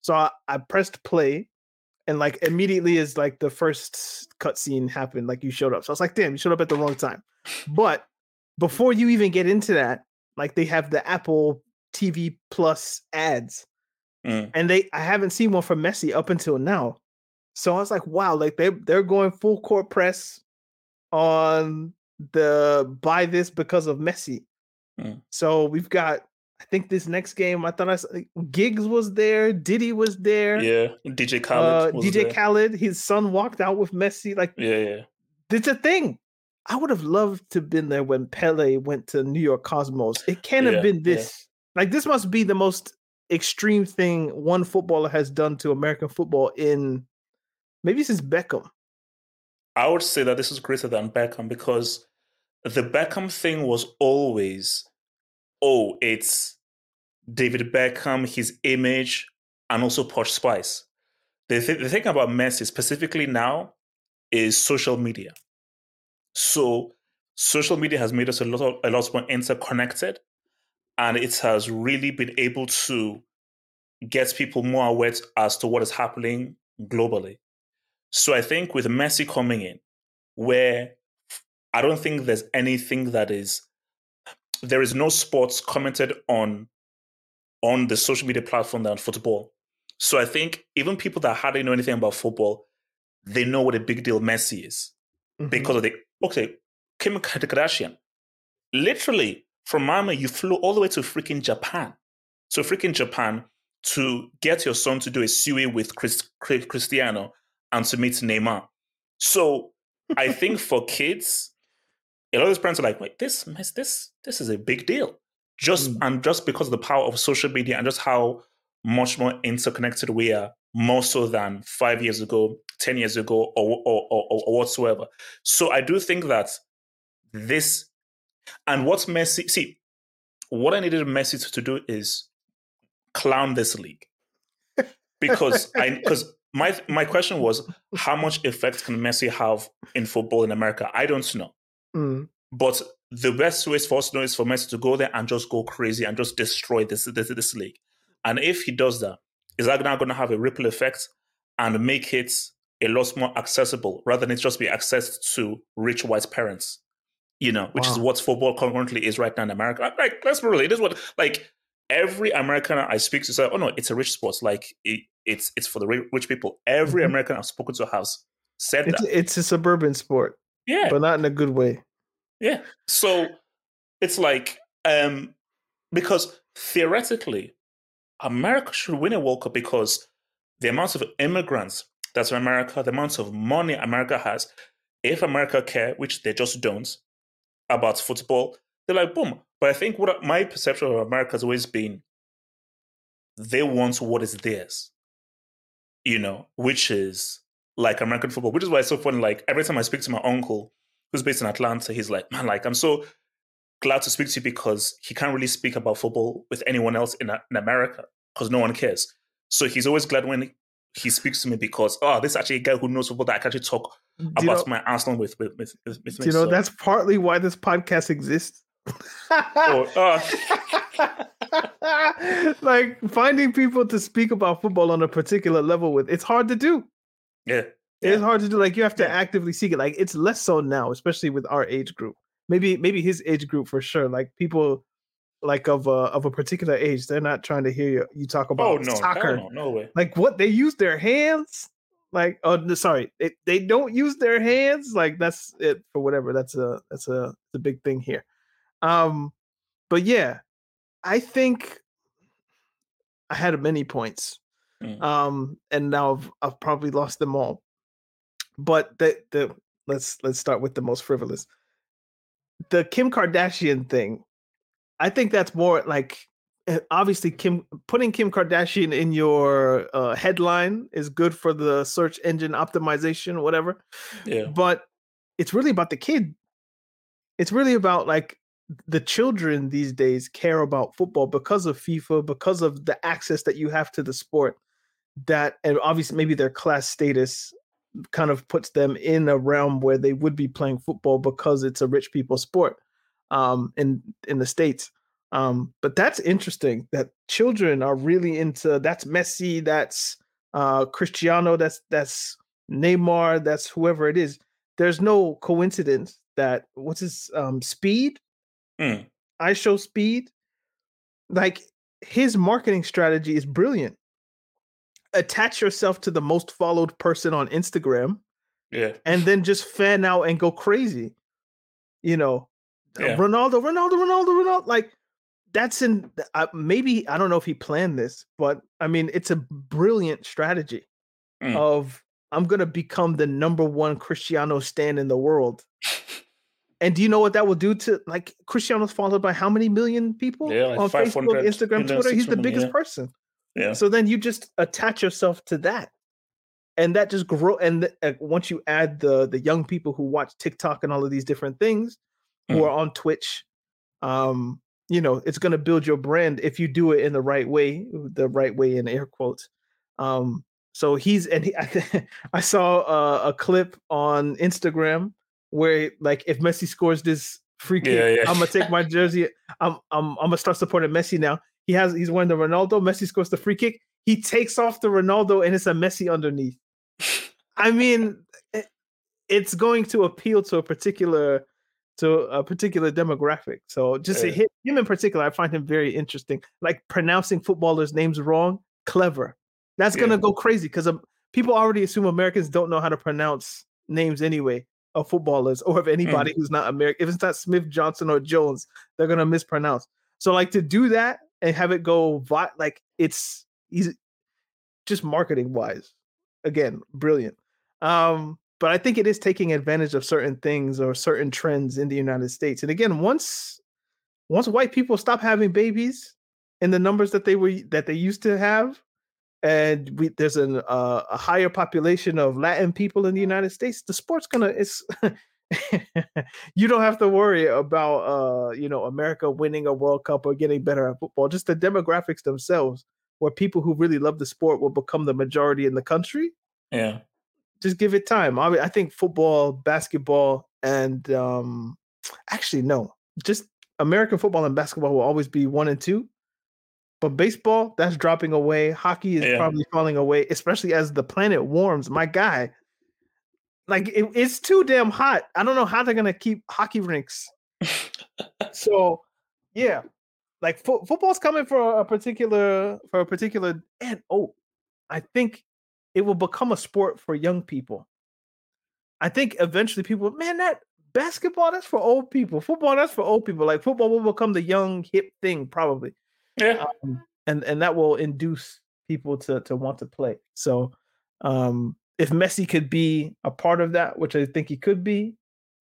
So I, I pressed play, and like immediately is like the first cutscene happened. Like you showed up, so I was like, damn, you showed up at the wrong time. But before you even get into that, like they have the Apple TV Plus ads Mm. and they I haven't seen one from Messi up until now. So I was like, wow, like they they're going full court press on the buy this because of Messi. Mm. So we've got I think this next game I thought I saw, Giggs was there, Diddy was there, Yeah, DJ uh, Khaled. was DJ there. Khaled, his son walked out with Messi. Like Yeah, yeah. it's a thing. I would have loved to have been there when Pele went to New York Cosmos. It can't Yeah, have been yeah. this. Like this must be the most extreme thing one footballer has done to American football in maybe since Beckham. I would say that this is greater than Beckham because the Beckham thing was always, oh, it's David Beckham, his image, and also Posh Spice. The, th- the thing about Messi specifically now is social media. So social media has made us a lot of, a lot more interconnected, and it has really been able to get people more aware as to what is happening globally. So I think with Messi coming in, where I don't think there's anything that is there is no sports commented on on the social media platform than football. So I think even people that hardly know anything about football, they know what a big deal Messi is Mhm. because of the okay, Kim Kardashian. Literally from Miami, you flew all the way to freaking Japan, to freaking Japan to get your son to do a suey with Chris, Chris- Cristiano and to meet Neymar. So I think [laughs] for kids, a lot of parents are like, wait, this this this is a big deal. Just Mm. and just because of the power of social media and just how much more interconnected we are, more so than five years ago, ten years ago, or or, or, or whatsoever. So I do think that this and what Messi see, what I needed Messi to, to do is clown this league [laughs] because I because my my question was how much effect can Messi have in football in America? I don't know. Mm. But the best way for us to know is for Messi to go there and just go crazy and just destroy this this, this league. And if he does that, is that now going to have a ripple effect and make it a lot more accessible rather than it just be accessed to rich white parents? You know, which is what football currently is right now in America. Like, let's be real, it is what like every American I speak to say, "Oh no, it's a rich sport. Like it, it's it's for the rich people." Every Mhm. American I've spoken to has said It's that. it's a suburban sport, Yeah, but not in a good way. yeah. So it's like um because theoretically, America should win a World Cup because the amount of immigrants that's in America, the amount of money America has, if America care, which they just don't, about football, they're like, boom. But I think what my perception of America has always been they want what is theirs. You know, which is like American football, which is why it's so funny. Like every time I speak to my uncle, who's based in Atlanta, he's like, man, like I'm so glad to speak to you because he can't really speak about football with anyone else in, uh, in America because no one cares. So he's always glad when he speaks to me because oh, this is actually a guy who knows football that I can actually talk Do you about know, my Arsenal with with with, with, me. you know So- that's partly why this podcast exists? [laughs] like finding people to speak about football on a particular level with it's hard to do. yeah, It's hard to do. Like you have to Yeah. actively seek it. Like it's less so now, especially with our age group. Maybe maybe his age group for sure. Like people like of a of a particular age, they're not trying to hear you, you talk about oh no, soccer. no, no way. Like what they use their hands. Like oh sorry, they, they don't use their hands. Like that's it for whatever. That's a that's a the big thing here. Um, but yeah, I think I had many points Mm. um and now I've, I've probably lost them all. But the the let's let's start with the most frivolous. The kim kardashian thing i think that's more like uh, obviously kim putting kim kardashian in your uh, headline is good for the search engine optimization whatever Yeah, but it's really about the kid. It's really about like the children these days care about football because of FIFA, because of the access that you have to the sport. That and obviously maybe their class status kind of puts them in a realm where they would be playing football because it's a rich people sport um in in the states. Um but that's interesting that children are really into that's Messi, that's uh Cristiano, that's that's Neymar, that's whoever it is. There's no coincidence that what's his um speed Mm. IShowSpeed. Like his marketing strategy is brilliant. Attach yourself to the most followed person on Instagram yeah, and then just fan out and go crazy. You know, uh, Yeah. Ronaldo, Ronaldo, Ronaldo, Ronaldo. Like that's in uh, maybe I don't know if he planned this, but I mean it's a brilliant strategy Mm. of I'm gonna become the number one Cristiano stand in the world. [laughs] And do you know what that will do to like Cristiano's followed by how many million people Yeah, like on Facebook, Instagram, Twitter? He's the 600 biggest yeah. person. yeah. So then you just attach yourself to that, and that just grow. And th- uh, once you add the the young people who watch TikTok and all of these different things, who Mhm. are on Twitch, um, you know, it's going to build your brand if you do it in the right way, the right way in air quotes. Um, so he's and he, I, [laughs] I saw uh, a clip on Instagram where like if Messi scores this free kick, Yeah, yeah. I'm gonna take my [laughs] jersey. I'm I'm I'm gonna start supporting Messi now. He has he's wearing the Ronaldo. Messi scores the free kick. He takes off the Ronaldo and it's a Messi underneath. [laughs] I mean, it's going to appeal to a particular to a particular demographic. So just Yeah. hit him in particular, I find him very interesting. Like pronouncing footballers' names wrong, clever. That's Yeah. gonna go crazy because um, people already assume Americans don't know how to pronounce names anyway of footballers or of anybody who's not American. If it's not Smith, Johnson, or Jones, they're gonna mispronounce. So like to do that and have it go like it's he's just marketing wise, again, brilliant. Um, but I think it is taking advantage of certain things or certain trends in the United States. And again, once once white people stop having babies in the numbers that they were that they used to have, and we there's an uh, a higher population of Latin people in the United States, the sport's gonna it's [laughs] you don't have to worry about uh you know America winning a World Cup or getting better at football. Just the demographics themselves, where people who really love the sport will become the majority in the country Yeah. just give it time. I, mean, I think football, basketball, and um, actually no, just American football and basketball will always be one and two. But baseball, that's dropping away. Hockey is Yeah. probably falling away, especially as the planet warms. My guy, like it, it's too damn hot. I don't know how they're gonna keep hockey rinks. [laughs] so, yeah, like fo- football's coming for a particular for a particular and oh, I think it will become a sport for young people. I think eventually people, man, that basketball that's for old people. Football that's for old people. Like football will become the young hip thing probably, Yeah. um, and and that will induce people to to want to play. So, um, if Messi could be a part of that, which I think he could be,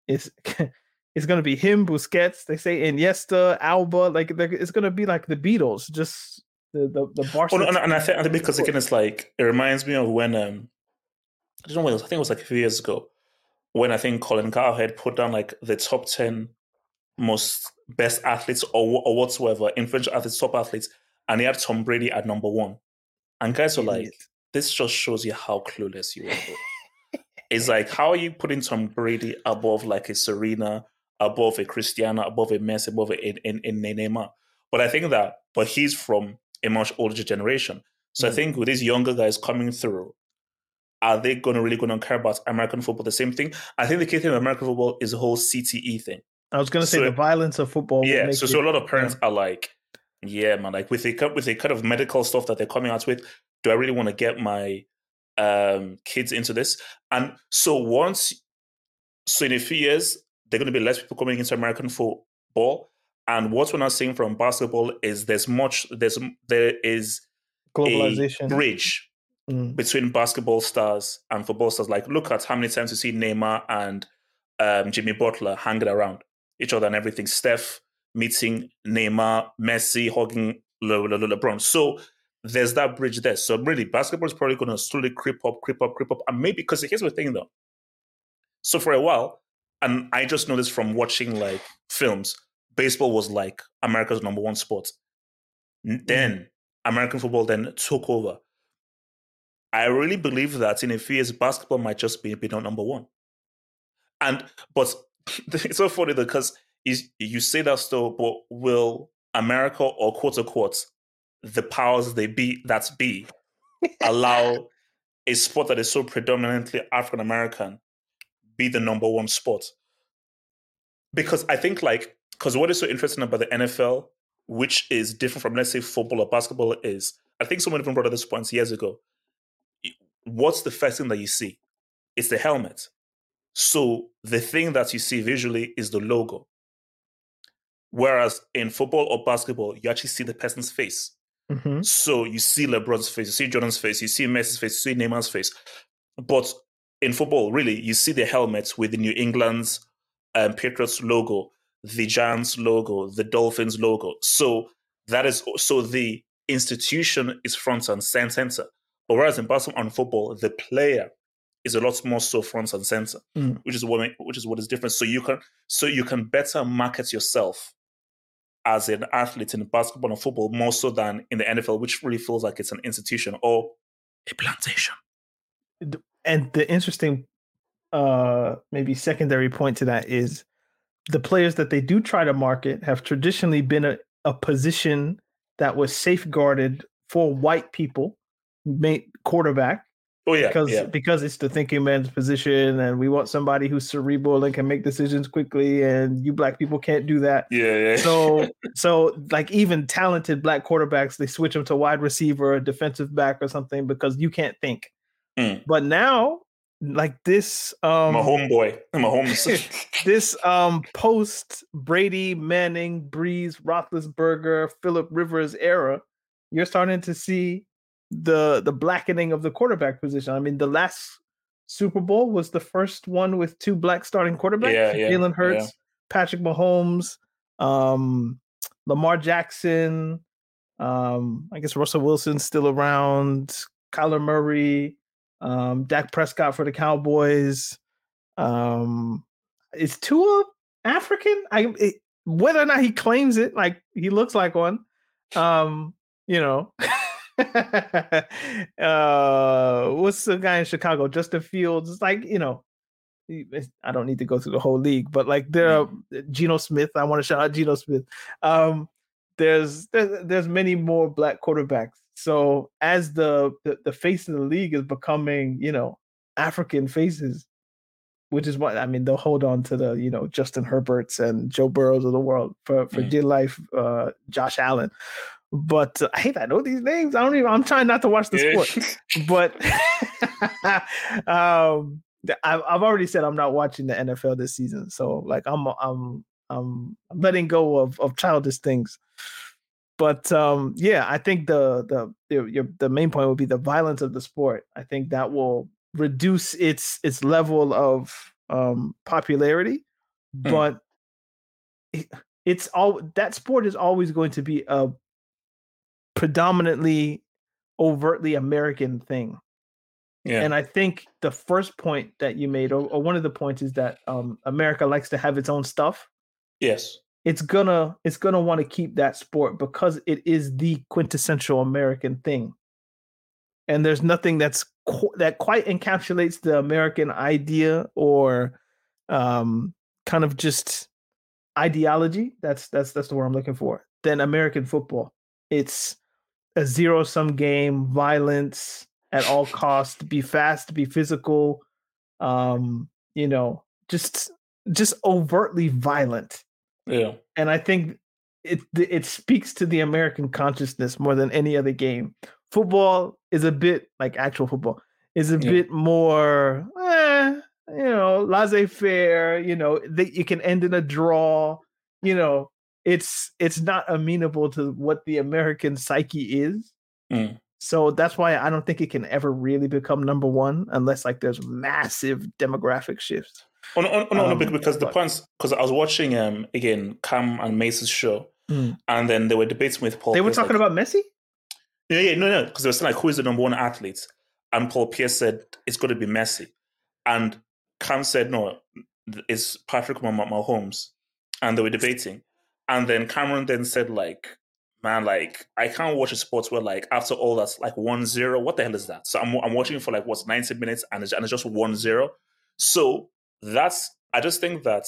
it's [laughs] it's gonna be him, Busquets. They say Iniesta, Alba. Like it's gonna be like the Beatles, just the the the Barca. no, and, and I think I think because again, it's like it reminds me of when um, I don't know when it was. I think it was like a few years ago when I think Colin Cowherd put down like the top ten most best athletes or or whatsoever, influential athletes, top athletes, and he had Tom Brady at number one, and guys were like, "This just shows you how clueless you are." [laughs] it's like how are you putting Tom Brady above like a Serena, above a Cristiano, above a Messi, above a in in, in Neymar? But I think that, but he's from a much older generation. So I Mm. think with these younger guys coming through, are they going to really going to care about American football? The same thing. I think the key thing with American football is the whole CTE thing. I was gonna say so- the violence of football. yeah. So, it- so a lot of parents are like, yeah, man, like with the with the kind of medical stuff that they're coming out with, do I really want to get my um, kids into this? And so once, so in a few years, there are going to be less people coming into American football. And what we're not seeing from basketball is there's much there's there is a globalization. bridge Mm. between basketball stars and football stars. Like, look at how many times you see Neymar and um, Jimmy Butler hanging around each other and everything. Steph meeting Neymar, Messi hugging Le- Le- Le- LeBron. So there's that bridge there. So really, basketball is probably going to slowly creep up, creep up, creep up, and maybe because here's the thing though. So for a while, and I just know this from watching like films, baseball was like America's number one sport. N- mm-hmm. Then American football then took over. I really believe that in a few years, basketball might just be, be number one. And but [laughs] it's so funny though, because you, you say that still, but will America or quote unquote the powers they be that be [laughs] allow a sport that is so predominantly African American be the number one sport? Because I think like because what is so interesting about the NFL, which is different from let's say football or basketball, is I think someone even brought up this point years ago. What's the first thing that you see? It's the helmet. So the thing that you see visually is the logo. Whereas in football or basketball, you actually see the person's face. Mhm. So you see LeBron's face, you see Jordan's face, you see Messi's face, you see Neymar's face. But in football, really, you see the helmet with the New England's um, Patriots logo, the Giants logo, the Dolphins logo. So that is so the institution is front and center. But whereas in basketball and football, the player is a lot more so front and center, Mm. which is what which is what is different. So you can so you can better market yourself as an athlete in basketball and football more so than in the NFL, which really feels like it's an institution or a plantation. and the interesting uh maybe secondary point to that is the players that they do try to market have traditionally been a, a position that was safeguarded for white people quarterback Oh yeah, because yeah. because it's the thinking man's position, and we want somebody who's cerebral and can make decisions quickly, and you black people can't do that. Yeah, yeah. So [laughs] so like even talented black quarterbacks, they switch them to wide receiver, or defensive back, or something because you can't think. Mm. But now, like this, um, my homeboy, my home. [laughs] this um post Brady, Manning, Brees, Roethlisberger, Philip Rivers era, you're starting to see the the blackening of the quarterback position. I mean, the last Super Bowl was the first one with two black starting quarterbacks: Yeah, yeah, Jalen Hurts, yeah. Patrick Mahomes, um, Lamar Jackson. Um, I guess Russell Wilson's still around. Kyler Murray, um, Dak Prescott for the Cowboys. Um, is Tua African? I it, whether or not he claims it, like he looks like one. Um, you know. [laughs] [laughs] uh what's the guy in Chicago? Justin Fields. It's like, you know, I don't need to go through the whole league, but like there are Geno Smith. I want to shout out Geno Smith. Um, there's there's, there's many more black quarterbacks. So as the, the the face of the league is becoming, you know, African faces, which is what I mean. They'll hold on to the you know Justin Herberts and Joe Burrows of the world for for Mm. dear life. Uh, Josh Allen, but uh, I hate I know these names. I don't even. I'm trying not to watch the sport, but [laughs] [laughs] um, I've I've already said I'm not watching the NFL this season. So like I'm I'm I'm letting go of of childish things. But um, yeah, I think the the the, your, the main point would be the violence of the sport. I think that will reduce its its level of um, popularity, Hmm. but it, it's all that sport is always going to be a predominantly overtly American thing. yeah. And I think the first point that you made, or, or one of the points, is that um, America likes to have its own stuff. yes. It's gonna it's gonna want to keep that sport because it is the quintessential American thing. And there's nothing that's qu- that quite encapsulates the American idea or um, kind of just ideology. That's that's that's the word I'm looking for. Than American football. It's a zero sum game, violence at all costs, be fast, be physical, um, you know, just just overtly violent. Yeah. And I think it it speaks to the American consciousness more than any other game. Football is a bit like actual football is a Yeah. bit more, eh, you know, laissez-faire. You know, that you can end in a draw. You know, it's it's not amenable to what the American psyche is. Mm. So that's why I don't think it can ever really become number one unless like there's massive demographic shifts. Oh, no, oh, no, no, Um, bec- because the points, because I was watching um again Cam and Mase's show, Mm. and then they were debating with Paul. they were Pierce, talking like, about Messi. yeah, yeah, no, no, because they were saying like who is the number one athlete, and Paul Pierce said it's going to be Messi, and Cam said no, it's Patrick Mah- Mahomes, and they were debating, and then Cam'ron then said like. Man, like I can't watch a sport where like after all that's like one zero. What the hell is that? So I'm I'm watching for like what's ninety minutes and it's, and it's just one zero. So that's I just think that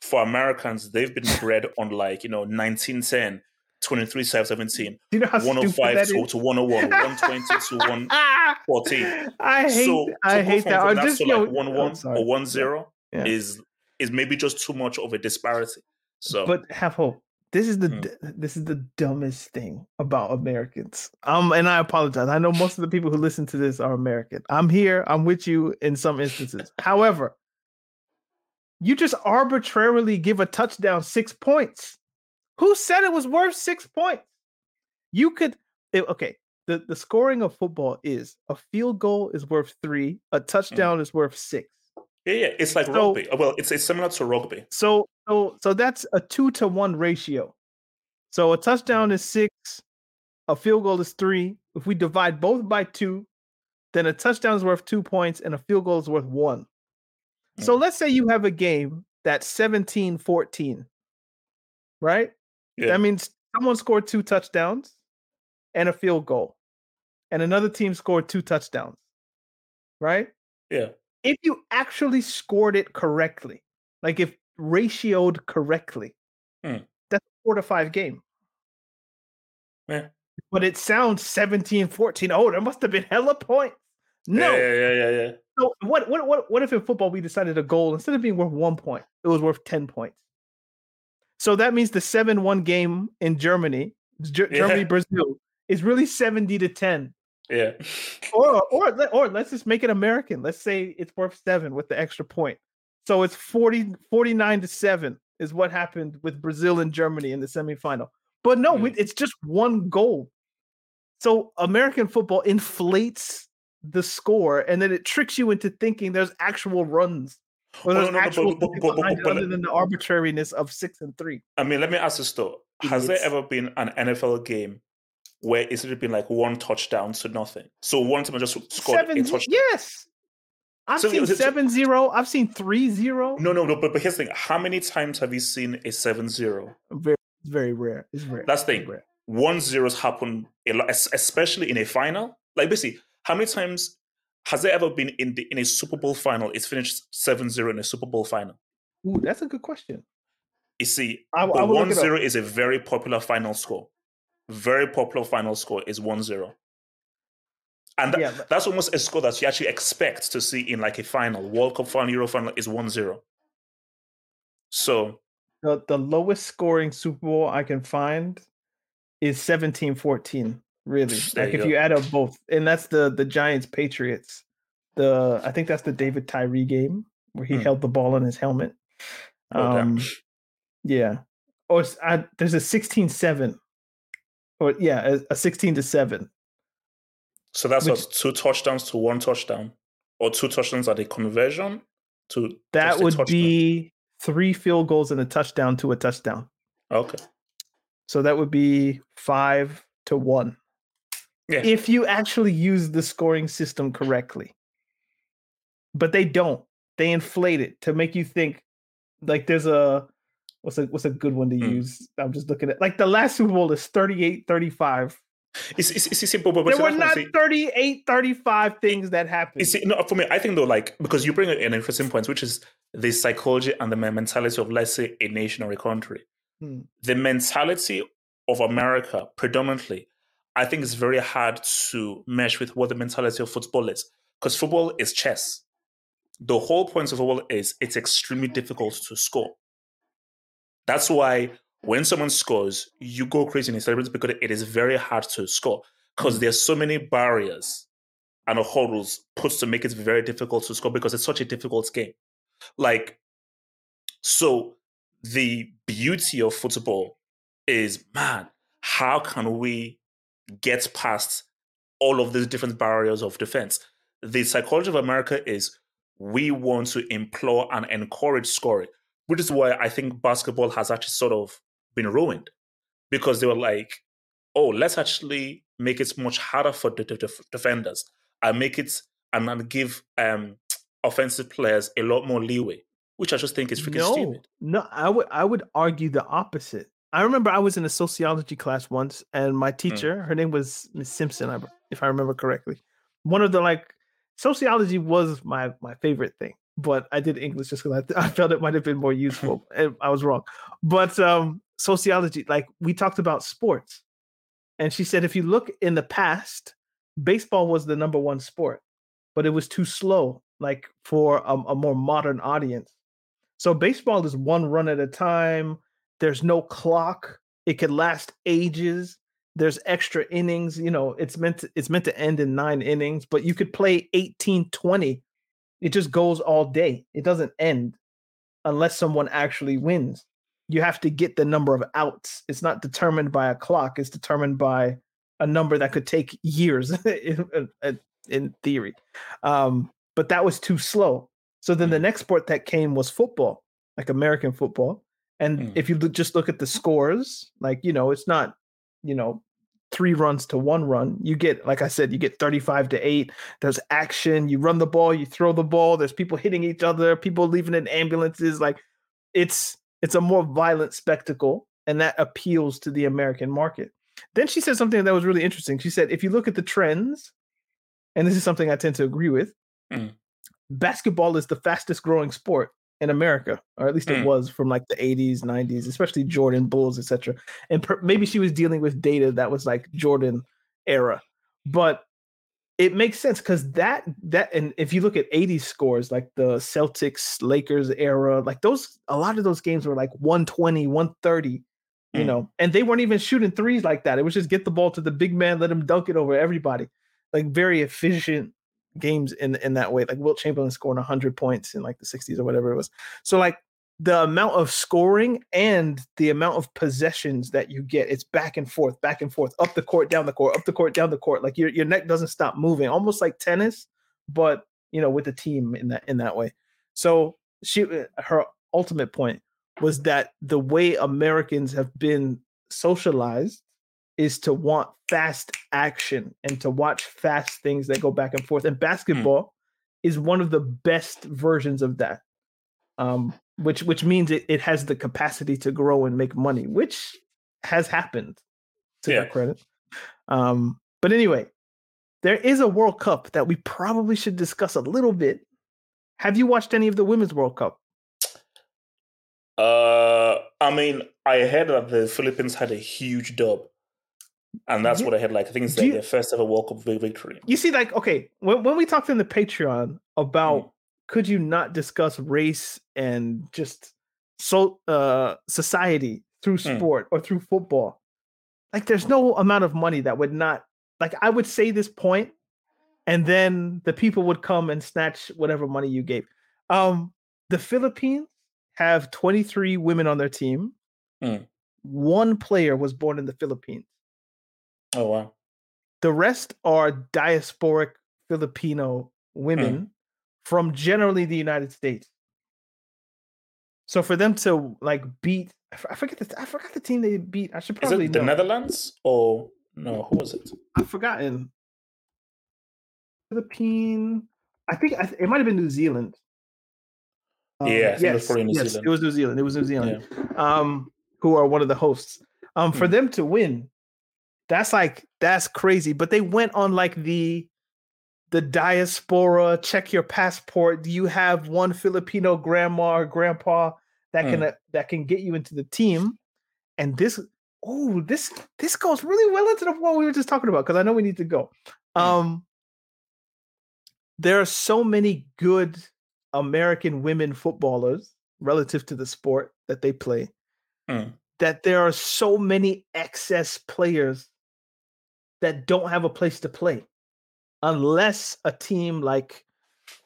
for Americans, they've been [laughs] bred on like, you know, 1910, 23, 17, Do you know how stupid 105 to, oh to 101, 120 to 114. [laughs] I hate so I hate that. Or just to like 1 oh, 1 or 1 0 Yeah. is is maybe just too much of a disparity. So But have hope. This is the Hmm. this is the dumbest thing about Americans. Um, and I apologize. I know most of the people who listen to this are American. I'm here. I'm with you in some instances. However, you just arbitrarily give a touchdown six points. Who said it was worth six points? You could it- okay. The the scoring of football is a field goal is worth three, a touchdown is worth six. yeah, yeah, it's like So- rugby. Well, it's it's similar to rugby. So so so that's a two to one ratio. So a touchdown mm. is six, a field goal is three. If we divide both by two, then a touchdown is worth two points and a field goal is worth one. So mm. let's say you have a game that's 17 14, right? Yeah. That means someone scored two touchdowns and a field goal, and another team scored two touchdowns, right? yeah. if you actually scored it correctly, like if ratioed correctly, Hmm. that's a four to five game. Yeah. But it sounds 17 14. Oh, there must have been hella points. No. Yeah, yeah, yeah, yeah. So what what what what if in football we decided a goal instead of being worth one point, it was worth ten points? So that means the seven one game in Germany, G- [laughs] Yeah. Germany Brazil, is really seventy to ten. Yeah. Or or or let's just make it American. Let's say it's worth seven with the extra point. So it's 40, 49 to seven is what happened with Brazil and Germany in the semifinal. But no, Hmm. we- it's just one goal. So American football inflates the score and then it tricks you into thinking there's actual runs or Oh, there's no, no, no, actual but- but- but- but- but other than the arbitrariness of six and three. I mean, let me ask this though. Has there ever been an NFL game where it's been like one touchdown to nothing? So one team just scored Seven, a touchdown. yes. I've So- seen so- so- 7-0. I've seen 3-0. No, no, no. But, but here's the thing: how many times have you seen a 7-0? Very, it's very rare. It's rare. That's the thing. rare. One zeros happen a lot, especially in a final. Like basically, how many times has there ever been in the in a Super Bowl final? It's finished 7-0 in a Super Bowl final. Ooh, that's a good question. You see, I- I the will look one it up. zero is a very popular final score. Very popular final score is one zero. And tha- Yeah, but- that's almost a score that you actually expect to see in like a final. World Cup final, Euro final is one zero. So The, the lowest scoring Super Bowl I can find is 17-14. Really, There like you if go. you add up both, and that's the the Giants Patriots. The I think that's the David Tyree game where he Hmm. held the ball in his helmet. Oh, damn. Um, yeah. Or I, there's a 16-7. Or yeah, a, a 16 to 7. So that's Which- what two touchdowns to one touchdown. Or two touchdowns at a conversion to That would touchdown. be three field goals and a touchdown to a touchdown. Okay. So that would be five to one. Yeah. If you actually use the scoring system correctly. But they don't. They inflate it to make you think like there's a what's a what's a good one to Hmm. use? I'm just looking at like the last Super Bowl is 38 35. It's, it's, it's simple, but, There were that's what I'm not saying. 38 35 things that happened. See, no, for me, I think though, like because you bring an interesting point, which is the psychology and the mentality of, let's say, a nation or a country. Hmm. The mentality of America, predominantly, I think is very hard to mesh with what the mentality of football is, because football is chess. The whole point of football is it's extremely difficult to score. That's why when someone scores, you go crazy and celebrate because it is very hard to score because mm. there's so many barriers and hurdles put to make it very difficult to score because it's such a difficult game. Like, so the beauty of football is, man, how can we get past all of these different barriers of defense? The psychology of America is we want to implore and encourage scoring, which is why I think basketball has actually sort of been ruined because they were like, oh, let's actually make it much harder for the, the- defenders and make it and, give um, offensive players a lot more leeway, which I just think is freaking no, stupid. no, I would I would argue the opposite. I remember I was in a sociology class once, and my teacher, her name was Miss Simpson, if I remember correctly. One of the like sociology was my my favorite thing, but I did English just because I, [laughs] I felt it might have been more useful, [laughs] and I was wrong. But um, sociology, like we talked about sports, and she said if you look in the past, baseball was the number one sport, but it was too slow, like for a, a more modern audience. So baseball is one run at a time. There's no clock. It could last ages. There's extra innings. You know, it's meant to, it's meant to end in nine innings, but you could play 18, 20. It just goes all day. It doesn't end unless someone actually wins. You have to get the number of outs. It's not determined by a clock. It's determined by a number that could take years [laughs] in, in, theory. Um, but that was too slow. So then the next sport that came was football, like American football. And Mm. if you look, just look at the scores, like, you know, it's not, you know, three runs to one run. You get, like I said, you get 35 to eight. There's action. You run the ball, you throw the ball. There's people hitting each other, people leaving in ambulances. Like it's it's a more violent spectacle, and that appeals to the American market. Then she said something that was really interesting. She said, if you look at the trends, and this is something I tend to agree with, Mm. basketball is the fastest growing sport in America, or at least it Mm. was from like the 80s, 90s, especially Jordan Bulls, etc. And per- maybe she was dealing with data that was like Jordan era, but it makes sense because that that and if you look at 80s scores like the celtics lakers era like those a lot of those games were like 120 130 you Mm. know and they weren't even shooting threes like that. It was just get the ball to the big man let him dunk it over everybody. Like very efficient games in in that way. Like wilt chamberlain scoring 100 points in like the 60s or whatever it was. So like the amount of scoring and the amount of possessions that you get it's back and forth back and forth up the court down the court up the court down the court like your, your neck doesn't stop moving almost like tennis but you know with the team in that in that way. So she uh, her ultimate point was that the way americans have been socialized is to want fast action and to watch fast things that go back and forth and basketball is one of the best versions of that um, which which means it, it has the capacity to grow and make money, which has happened to their credit. Um, but anyway, there is a World Cup that we probably should discuss a little bit. Have you watched any of the Women's World Cup? Uh, I mean, I heard that the Philippines had a huge dub, and that's Yeah. what I heard. Like, I think it's like you- their first ever World Cup victory. You see, like, okay, when, when we talked in the Patreon about could you not discuss race and just so uh society through Mm. sport or through football, like there's no amount of money that would not like I would say this point, and then the people would come and snatch whatever money you gave. Um, the Philippines have 23 women on their team. Mm. One player was born in the Philippines. Oh wow! The rest are diasporic Filipino women from generally the United States. So for them to like beat, I forget the I forgot the team they beat. I should probably the. Netherlands or no? Who was it? I've forgotten. Philippine. I think it might have been New Zealand. Um, Yeah, think it was probably New yes, Zealand. it was New Zealand. It was New Zealand. Um, who are one of the hosts. Um, for Hmm. them to win, that's like that's crazy. But they went on like the the diaspora. Check your passport. Do you have one Filipino grandma or grandpa that can Hmm. uh, that can get you into the team? And this, oh, this this goes really well into the what we were just talking about because I know we need to go. Hmm. Um, there are so many good American women footballers relative to the sport that they play Hmm. that there are so many excess players that don't have a place to play unless a team like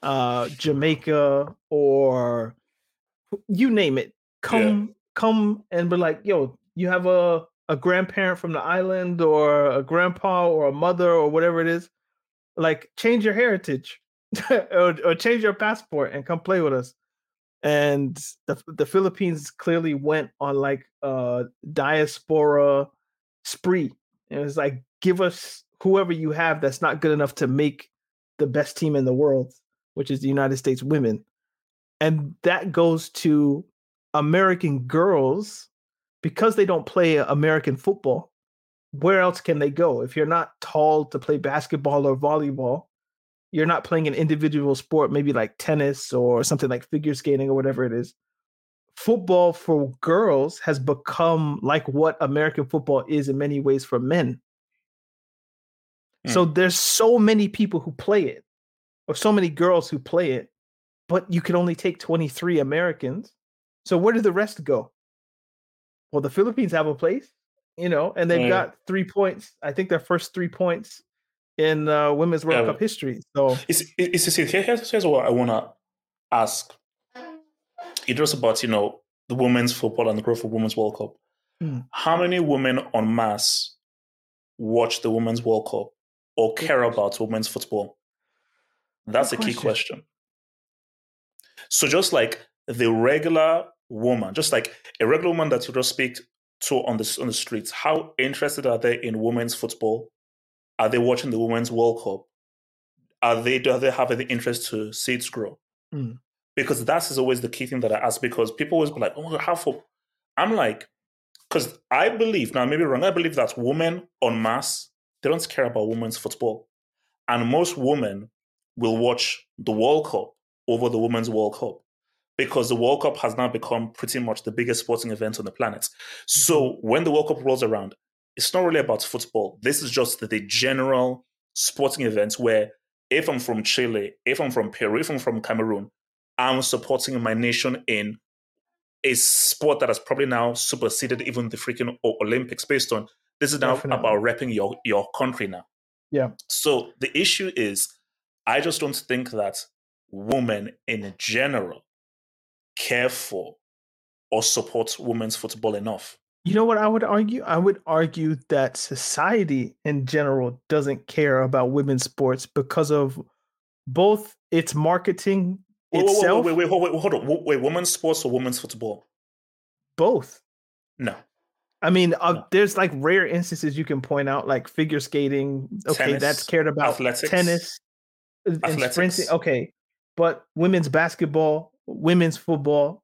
uh Jamaica or you name it come come and be like yo you have a a grandparent from the island or a grandpa or a mother or whatever it is like change your heritage [laughs] or, or change your passport and come play with us and the the Philippines clearly went on like a diaspora spree. And it was like, give us whoever you have that's not good enough to make the best team in the world, which is the United States women. And that goes to American girls because they don't play American football. Where else can they go? If you're not tall to play basketball or volleyball, you're not playing an individual sport, maybe like tennis or something like figure skating or whatever it is. Football for girls has become like what American football is in many ways for men. So there's so many people who play it, or so many girls who play it, but you can only take 23 Americans. So where do the rest go? Well, the Philippines have a place, you know, and they've Yeah. got three points. I think their first three points in uh, Women's World. Cup history. So It's, it's, it's, here- here's, here's what I want to ask. It was about, you know, the women's football and the growth of Women's World Cup. Hmm. How many women en masse watch the Women's World Cup or care about women's football? That's Good a key question. So just like the regular woman, just like a regular woman that you just speak to on the on the streets, how interested are they in women's football? Are they watching the Women's World Cup? Are they do they have any interest to see it grow? Mm. Because that is always the key thing that I ask. Because people always be like, "Oh, how for?" I'm like, because I believe now, maybe wrong. I believe that women on masse they don't care about women's football, and most women will watch the World Cup over the Women's World Cup because the World Cup has now become pretty much the biggest sporting event on the planet. Mm-hmm. So when the World Cup rolls around, it's not really about football. This is just the general sporting events where if I'm from Chile, if I'm from Peru, if I'm from Cameroon, I'm supporting my nation in a sport that has probably now superseded even the freaking Olympics based on this is now Definitely. about repping your, your country now. Yeah. So the issue is, I just don't think that women in general care for or support women's football enough. You know what I would argue? I would argue that society in general doesn't care about women's sports because of both its marketing wait, itself. Wait, wait, wait, wait, wait, hold on. Wait, women's sports or women's football? Both. No. I mean, uh, there's like rare instances you can point out, like figure skating. Okay, tennis, that's cared about. Athletics, tennis, athletics. and sprinting. Okay, but women's basketball, women's football,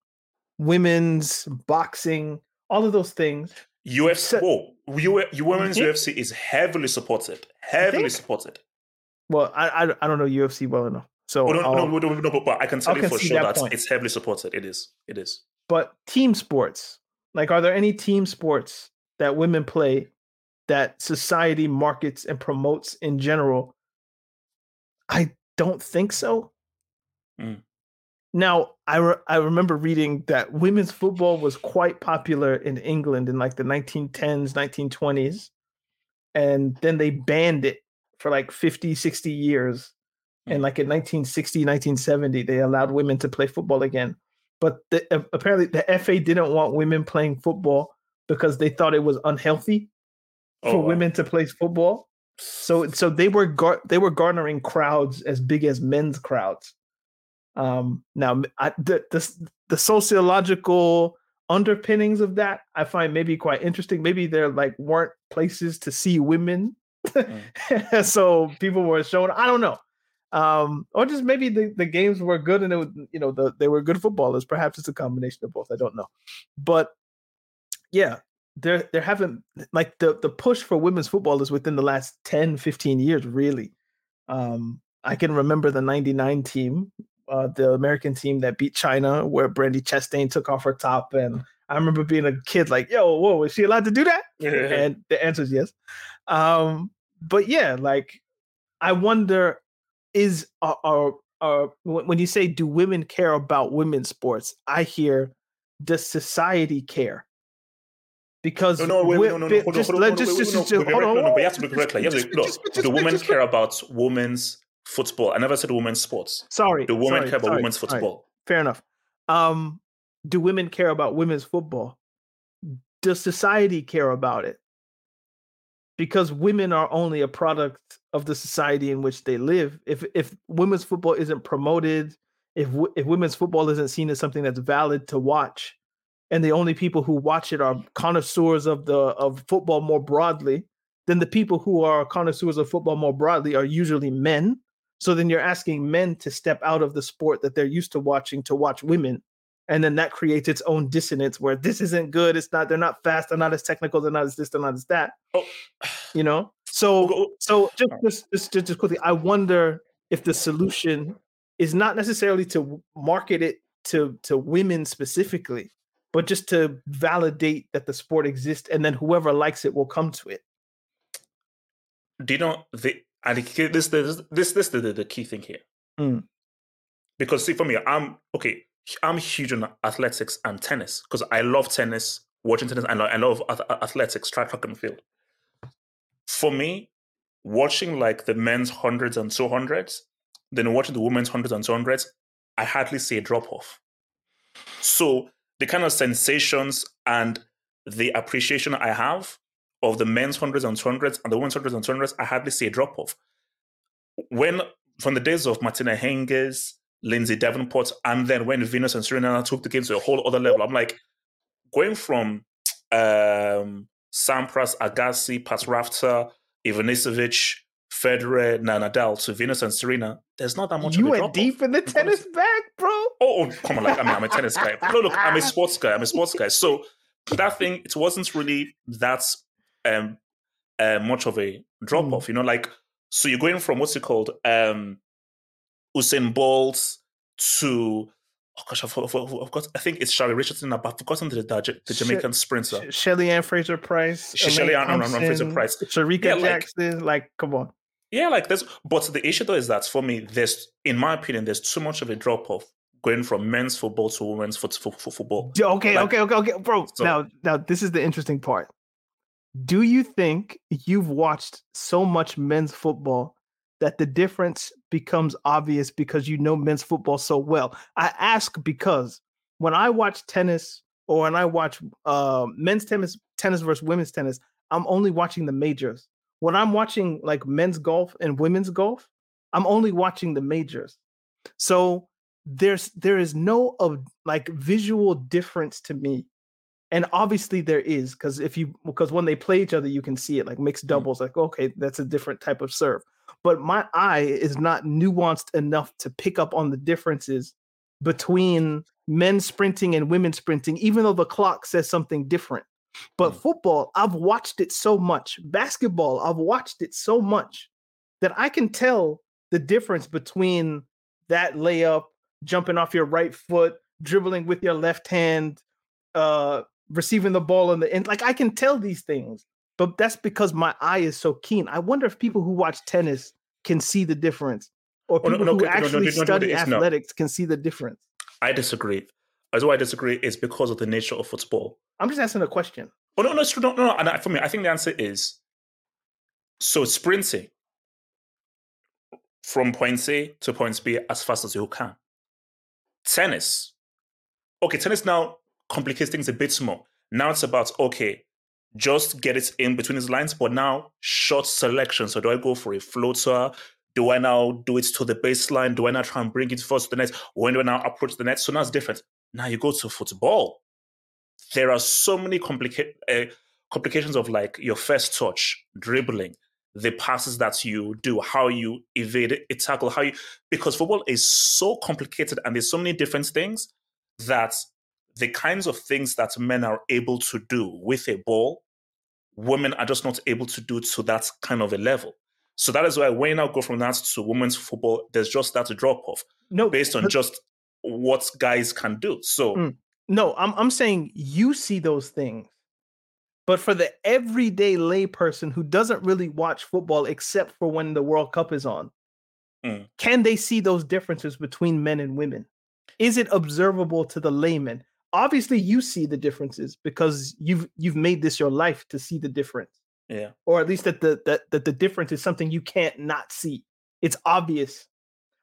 women's boxing, all of those things. UFC, so, whoa, women's UFC is heavily supported. Heavily supported. Well, I, I, I don't know UFC well enough. So oh, no, no, no, no, but I can tell you for sure that, that it's heavily supported. It is. It is. But team sports, like, are there any team sports that women play that society markets and promotes in general? I don't think so. Mm. Now, I re- I remember reading that women's football was quite popular in England in like the 1910s, 1920s, and then they banned it for like 50, 60 years. And hmm. like in 1960, 1970, they allowed women to play football again. But the, apparently, the FA didn't want women playing football because they thought it was unhealthy oh, for wow. women to play football. So, so they were gar- they were garnering crowds as big as men's crowds. Um, now, I, the, the the sociological underpinnings of that I find maybe quite interesting. Maybe there like weren't places to see women, mm. [laughs] so people were showing. I don't know, um, or just maybe the, the games were good and it was, you know the, they were good footballers. Perhaps it's a combination of both. I don't know, but yeah, there there haven't like the the push for women's football is within the last 10, 15 years really. Um, I can remember the 99 team uh, the American team that beat China, where Brandi Chastain took off her top. And I remember being a kid like, yo, whoa, is she allowed to do that? [laughs] and the answer is yes. Um, but yeah, like, I wonder is, uh, uh, uh, when you say, do women care about women's sports? I hear, does society care? because no, no, wait, no, no, no, hold on, hold on, just, just, just, hold on, no, no, but you have to be correct. Like, you have to, look, the women care about women's football. I never said women's sports. Sorry. Do women sorry, care about sorry, women's football? Sorry. Fair enough. Um, do women care about women's football? Does society care about it? Because women are only a product of the society in which they live. If if women's football isn't promoted, if if women's football isn't seen as something that's valid to watch, and the only people who watch it are connoisseurs of the of football more broadly, then the people who are connoisseurs of football more broadly are usually men so then you're asking men to step out of the sport that they're used to watching to watch women. And then that creates its own dissonance where this isn't good. It's not, they're not fast, they're not as technical, they're not as this, they're not as that. Oh. You know? So so just, just just just quickly, I wonder if the solution is not necessarily to market it to to women specifically, but just to validate that the sport exists and then whoever likes it will come to it. Do you know the and this this this this the, the key thing here. Mm. Because see, for me, I'm okay. I'm huge on athletics and tennis because I love tennis, watching tennis, and I love athletics, track, track, and field. For me, watching like the men's hundreds and two hundreds, then watching the women's hundreds and two hundreds, I hardly see a drop off. So the kind of sensations and the appreciation I have of the men's hundreds and 200s and the women's hundreds and 200s, I hardly see a drop off. When, from the days of Martina Hingis, Lindsay Davenport, and then when Venus and Serena took the game to a whole other level, I'm like, going from um, Sampras, Agassi, Pat Rafter, Ivanisevic, Federer, Nadal to Venus and Serena, there's not that much. You went deep in the tennis bag, bro. Oh, oh, come on! Like I mean, I'm a tennis guy. No, look, I'm a sports guy. I'm a sports guy. So that thing, it wasn't really that um, uh, much of a drop mm. off. You know, like so you're going from what's it called, um, Usain Bolt to oh gosh, I've, I've, I've got I think it's Shari Richardson. I've forgotten the, the, the Jamaican sprinter, Shelly Ann Fraser Pryce, Shelly Ann Fraser Pryce, Shericka yeah, Jackson. Like, like, come on. Yeah, like there's, but the issue though is that for me, there's, in my opinion, there's too much of a drop off going from men's football to women's foot, foot, foot, football. Okay, Like- okay, okay, okay, bro. So- now, now this is the interesting part. Do you think you've watched so much men's football that the difference becomes obvious because you know men's football so well? I ask because when I watch tennis or when I watch uh, men's tennis, tennis versus women's tennis, I'm only watching the majors. When I'm watching like men's golf and women's golf, I'm only watching the majors. So there's there is no of like visual difference to me and obviously there is because if you because when they play each other you can see it like mixed doubles like okay that's a different type of serve but my eye is not nuanced enough to pick up on the differences between men sprinting and women sprinting even though the clock says something different. But football i've watched it so much. Basketball i've watched it so much that i can tell the difference between that layup jumping off your right foot dribbling with your left hand uh receiving the ball in the end. Like i can tell these things but that's because my eye is so keen i wonder if people who watch tennis can see the difference or Oh, no, people no, who no, actually study athletics can see the difference I disagree. As why I disagree is because of the nature of football. i'm just asking a question Oh no, no, it's true. No, no, no. And for me, I think the answer is so sprinting from point A to point B as fast as you can. Tennis. Okay, tennis now complicates things a bit more. Now it's about okay, just get it in between his lines, but now short selection. So do I go for a floater? Do I now do it to the baseline? Do I now try and bring it first to the net? When do I now approach the net? So now it's different. Now you go to football there are so many complica- uh, complications of like your first touch, dribbling, the passes that you do, how you evade a tackle, how you because football is so complicated and there's so many different things that the kinds of things that men are able to do with a ball, women are just not able to do to that kind of a level. So that is why when you now go from that to women's football, there's just that drop off no based on but- just what guys can do. So Mm. No, I'm I'm saying you see those things. But for the everyday layperson who doesn't really watch football except for when the World Cup is on, Mm. can they see those differences between men and women? Is it observable to the layman? Obviously, you see the differences because you've you've made this your life to see the difference, yeah. or at least that the that, that the difference is something you can't not see. It's obvious.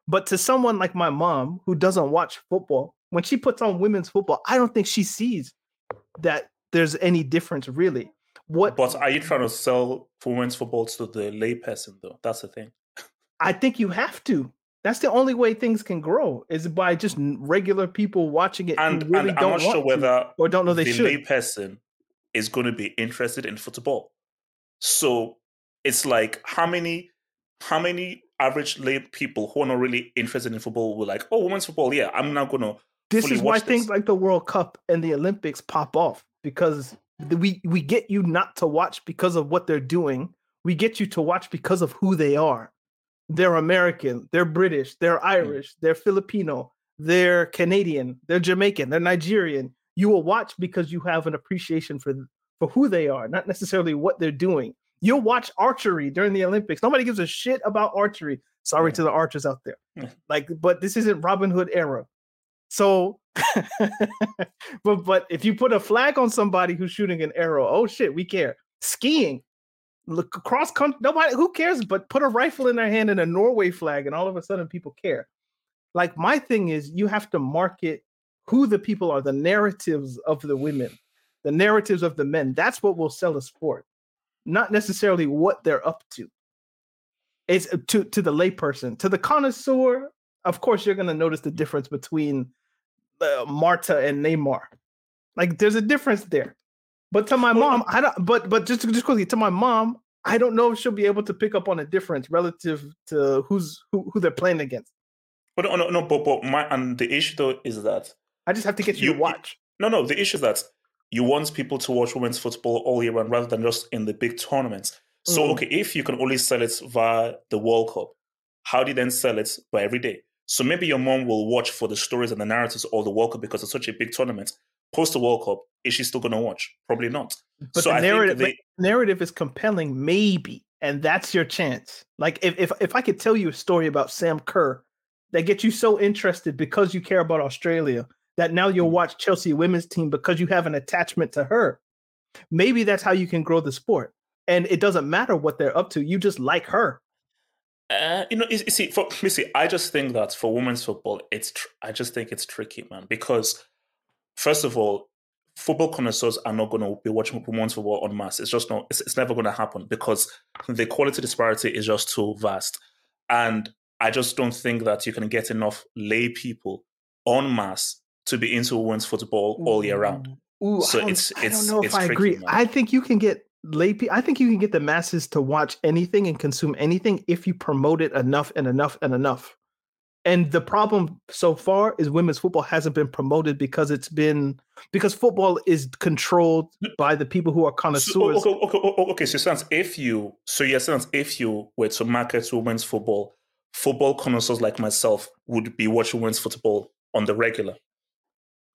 But to someone like my mom who doesn't watch football, when she puts on women's football, I don't think she sees that there's any difference really. What But are you trying to sell women's football to the layperson, though? That's the thing. I think you have to. That's the only way things can grow is by just regular people watching it And, really and I'm don't not sure whether or don't know they the should. layperson is going to be interested in football. So it's like how many, how many average lay people who are not really interested in football were like, oh, women's football, yeah, I'm not going to. this is why watch things like the World Cup and the Olympics pop off because we we get you not to watch because of what they're doing. We get you to watch because of who they are. They're American, they're British, they're mm. Irish, they're Filipino, they're Canadian, they're Jamaican, they're Nigerian. You will watch because you have an appreciation for for who they are, not necessarily what they're doing. You'll watch archery during the Olympics. Nobody gives a shit about archery. Sorry to the archers out there. Like, but this isn't Robin Hood era. So, [laughs] but but if you put a flag on somebody who's shooting an arrow, oh shit, we care. Skiing, look cross country, nobody who cares. But put a rifle in their hand and a Norway flag, and all of a sudden people care. Like my thing is, you have to market who the people are, the narratives of the women, the narratives of the men. That's what will sell a sport, not necessarily what they're up to. It's uh, to to the layperson, to the connoisseur. Of course, you're gonna notice the difference between uh, Marta and Neymar. Like, there's a difference there. But to my mom, I don't. But but just just quickly to my mom, I don't know if she'll be able to pick up on a difference relative to who's who, who they're playing against. But no, no, no, but, but my, and the issue though is that I just have to get you, You- to watch. No, no. The issue is that you want people to watch women's football all year round rather than just in the big tournaments. So, Mm. okay, if you can only sell it via the World Cup, how do you then sell it by every day? So maybe your mom will watch for the stories and the narratives of the World Cup because it's such a big tournament. Post the World Cup, is she still going to watch? Probably not. But so the I narrative, think but narrative is compelling, maybe. and that's your chance. Like if if if I could tell you a story about Sam Kerr that gets you so interested because you care about Australia that now you'll watch Chelsea women's team because you have an attachment to her. Maybe that's how you can grow the sport. And it doesn't matter what they're up to. You just like her. Uh, you know, you see, for me, see, I just think that for women's football, it's tr- I just think it's tricky, man. Because first of all, football connoisseurs are not going to be watching women's football on mass. It's just not. It's, it's never going to happen because the quality disparity is just too vast, and I just don't think that you can get enough lay people on mass to be into women's football all year round. Ooh, so I it's it's I don't know if I tricky, agree. man. I think you can get lay people. I think you can get the masses to watch anything and consume anything if you promote it enough and enough and enough. And the problem so far is women's football hasn't been promoted because it's been because football is controlled by the people who are So, connoisseurs. okay, okay, okay, okay, so since if you, so yes, since if you were to market women's football, football connoisseurs like myself would be watching women's football on the regular.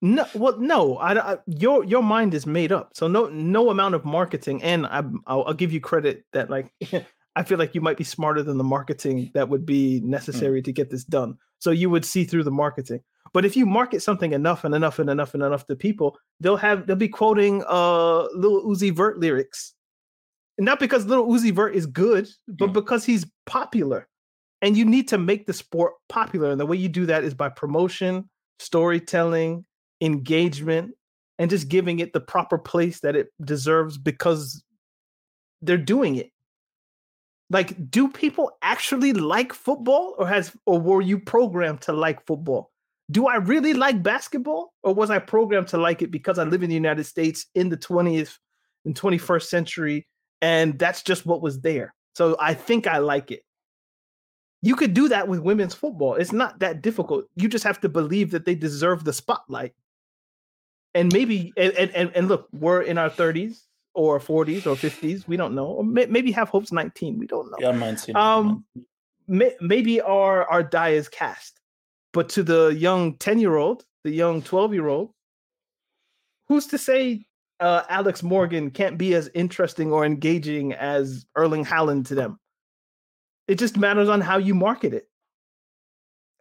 No, well, no. I, I- your your mind is made up. So no no amount of marketing, and I, I'll, I'll give you credit that like [laughs] I feel like you might be smarter than the marketing that would be necessary to get this done. So you would see through the marketing. But if you market something enough and enough and enough and enough to people, they'll have they'll be quoting uh little Uzi Vert lyrics, not because little Uzi Vert is good, but Mm. because he's popular. And you need to make the sport popular, and the way you do that is by promotion, storytelling, engagement and just giving it the proper place that it deserves because they're doing it. Like, do people actually like football or has or were you programmed to like football? Do I really like basketball or was I programmed to like it because I live in the United States in the 20th and 21st century and that's just what was there. So I think I like it. You could do that with women's football. It's not that difficult. You just have to believe that they deserve the spotlight and maybe and, and and- look we're in our 30s or 40s or 50s we don't know or may, maybe have hopes 19 we don't know. Yeah, 19. Um, may, maybe our our die is cast but to the young 10 year old the young 12 year old who's to say uh, alex morgan can't be as interesting or engaging as erling Haaland to them? It just matters on how you market it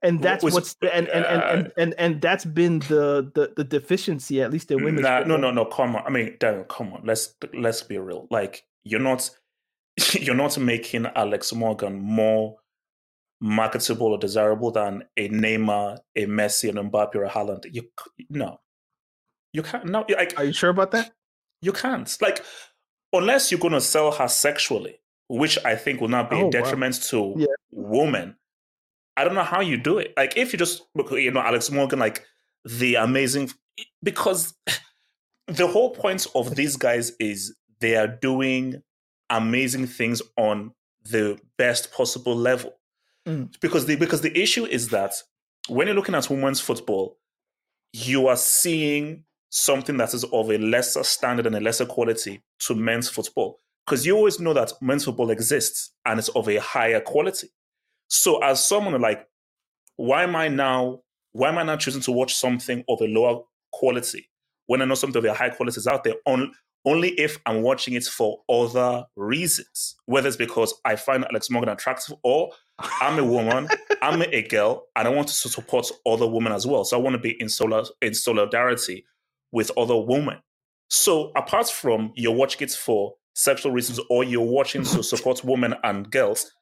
and that's was- what's and and, and, and and and that's been the the the deficiency at least in mm, women's Nah, no, no, no. Come on. I mean, Daniel, come on. Let's let's be real. Like, you're not [laughs] you're not making Alex Morgan more marketable or desirable than a Neymar, a Messi, an Mbappe, or a Haaland. You no, you can't. No, like are you sure about that you can't. Like, unless you're going to sell her sexually, which I think will not be Oh, a detriment to Yeah. women. I don't know how you do it. Like, if you just, you know, Alex Morgan, like the amazing, because [sighs] the whole point of these guys is they are doing amazing things on the best possible level. Mm. Because the because the issue is that when you're looking at women's football, you are seeing something that is of a lesser standard and a lesser quality to men's football. Because you always know that men's football exists and it's of a higher quality. So as someone like, why am I now why am I not choosing to watch something of a lower quality when I know something of a high quality is out there? On, only if I'm watching it for other reasons, whether it's because I find Alex Morgan attractive or I'm a woman, [laughs] I'm a girl, and I want to support other women as well. So I want to be in, solid, in solidarity with other women. So apart from you're watching it for sexual reasons or you're watching to [laughs] support women and girls,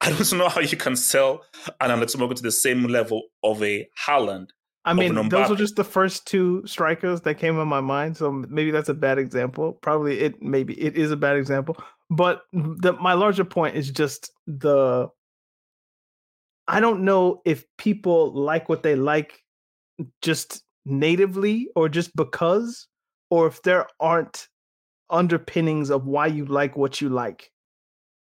I don't know how you can sell an Alex Morgan to the same level of a Haaland. I mean, those are just the first two strikers that came in my mind. So maybe that's a bad example. Probably it. Maybe it is a bad example. But the, my larger point is just the. I don't know if people like what they like, just natively or just because, or if there aren't underpinnings of why you like what you like.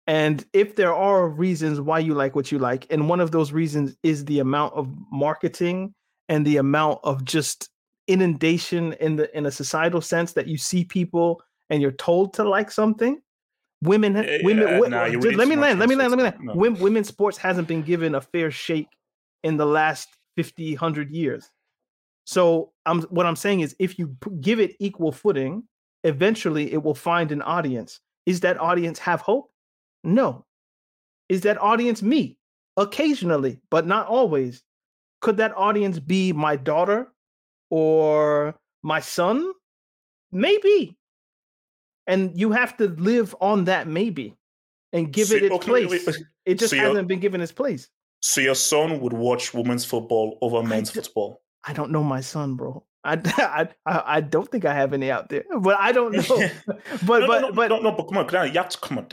And if there are reasons why you like what you like, and one of those reasons is the amount of marketing and the amount of just inundation in the in a societal sense that you see people and you're told to like something women Eh, women wi- nah, you're just- reading let me land let me land let me land. No. Wom- women's sports hasn't been given a fair shake in the last 50 100 years. So i'm what i'm saying is if you give it equal footing eventually it will find an audience. Is that audience have hope No. Is that audience me? Occasionally, but not always. Could that audience be my daughter or my son? Maybe. And you have to live on that maybe and give So- it its okay, place. wait, wait. It just So uh hasn't been given its place. So your son would watch women's football over men's d- football. I don't know my son, bro. I, [laughs] I, I, I don't think I have any out there, but I don't [laughs] know. [laughs] but no, but no, no, but no, no, but come on, Dan, you have to come on.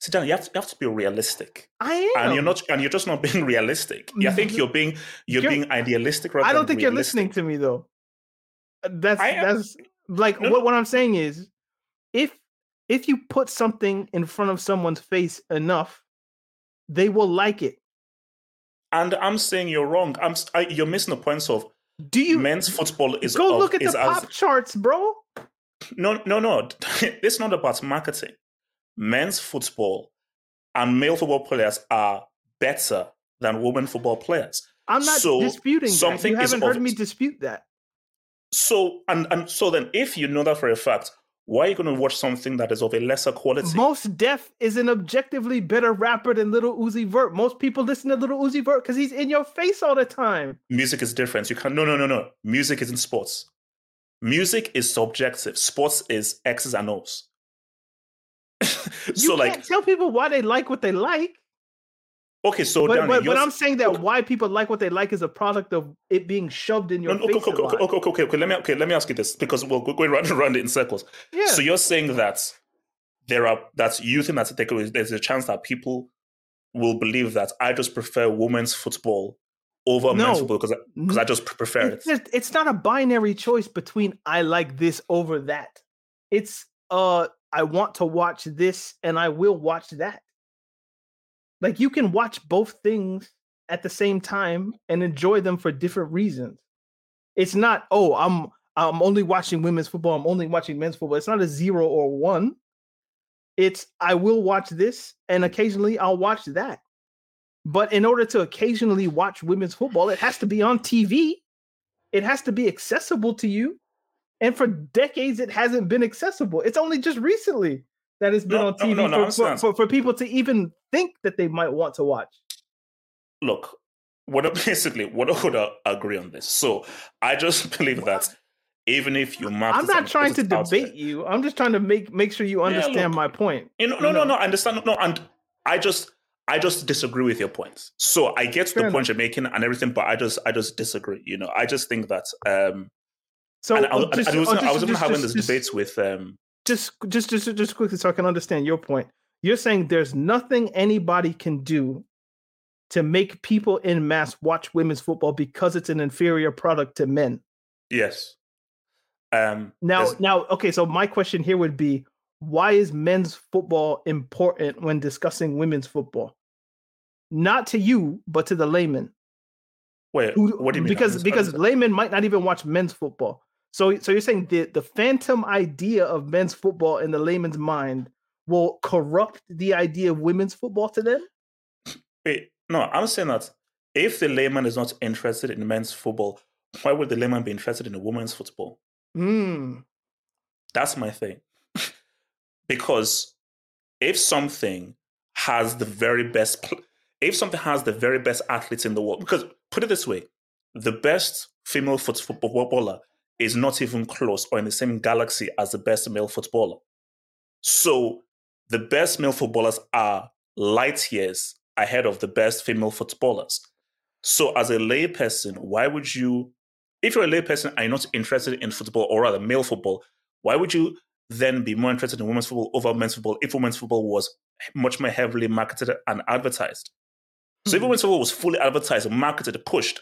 Sit down. You have to, you have to be realistic, I am. and you're not, and you're just not being realistic. I think you're being, you're, You're- being idealistic. I don't think you're listening to me though. Uh, That's that's like No, what what I'm saying is, if if you put something in front of someone's face enough, they will like it. And I'm saying you're wrong. I'm, I, you're missing the points of Do you men's football is go of- look at the as- pop charts, bro? No, no, no. [laughs] it's not about marketing. Men's football and male football players are better than women football players. I'm not So, disputing that. You haven't heard of- me dispute that. So and and so then, if you know that for a fact, why are you going to watch something that is of a lesser quality? Mos Def is an objectively better rapper than Little Uzi Vert. Most people listen to Little Uzi Vert because he's in your face all the time. Music is different. You can no, no, no, no. Music is in sports. Music is subjective. Sports is X's and O's. [laughs] You so like, can't tell people why they like what they like. okay, so but, Danny, but, but I'm saying that why people like what they like is a product of it being shoved in your No, no, face. okay, okay, okay, okay, okay, okay. Let me okay. Let me ask you this because we're going round and [laughs] round it in circles. Yeah. So you're saying that there are that you think that's a takeaway. There's a chance that people will believe that I just prefer women's football over No. men's football because because I just prefer it. it's, it's not a binary choice between I like this over that. It's uh I want to watch this and I will watch that. Like you can watch both things at the same time and enjoy them for different reasons. It's not, oh, I'm I'm only watching women's football, I'm only watching men's football. It's not a zero or one. It's I will watch this and occasionally I'll watch that. But in order to occasionally watch women's football, it has to be on TV. It has to be accessible to you. And for decades, it hasn't been accessible. It's only just recently that it's been No, on TV no, no, I for, for, for, people to even think that they might want to watch. Look, what I- [laughs] basically what I would uh, agree on this. So I just [laughs] believe that even if you mark I'm not trying to out there- debate you. I'm just trying to make make sure you understand look, my point. You know, no, no, no. I understand. No, and I just, I just disagree with your points. So I get Fair the point you're making and everything, but I just, I just disagree. You know, I just think that. um So and I, I, just- I was, uh, gonna- I just- was just- having just- this just- debate with. um just just just just quickly so I can understand your point. You're saying there's nothing anybody can do to make people in mass watch women's football because it's an inferior product to men. Yes. Um. Now, there's- now, okay. So my question here would be, why is men's football important when discussing women's football? Not to you, but to the layman. wait. Who, what do you mean? Because because laymen might not even watch men's football. So so you're saying the the phantom idea of men's football in the layman's mind will corrupt the idea of women's football to them? Wait, no, I'm saying that if the layman is not interested in men's football, why would the layman be interested in a women's football? Hmm. That's my thing. [laughs] because if something has the very best, pl- if something has the very best athletes in the world, because put it this way, the best female foot- footballer is not even close or in the same galaxy as the best male footballer. So the best male footballers are light years ahead of the best female footballers. So as a layperson, why would you, if you're a layperson and you're not interested in football or rather male football, why would you then be more interested in women's football over men's football if women's football was much more heavily marketed and advertised? So if Hmm. women's football was fully advertised, marketed, pushed,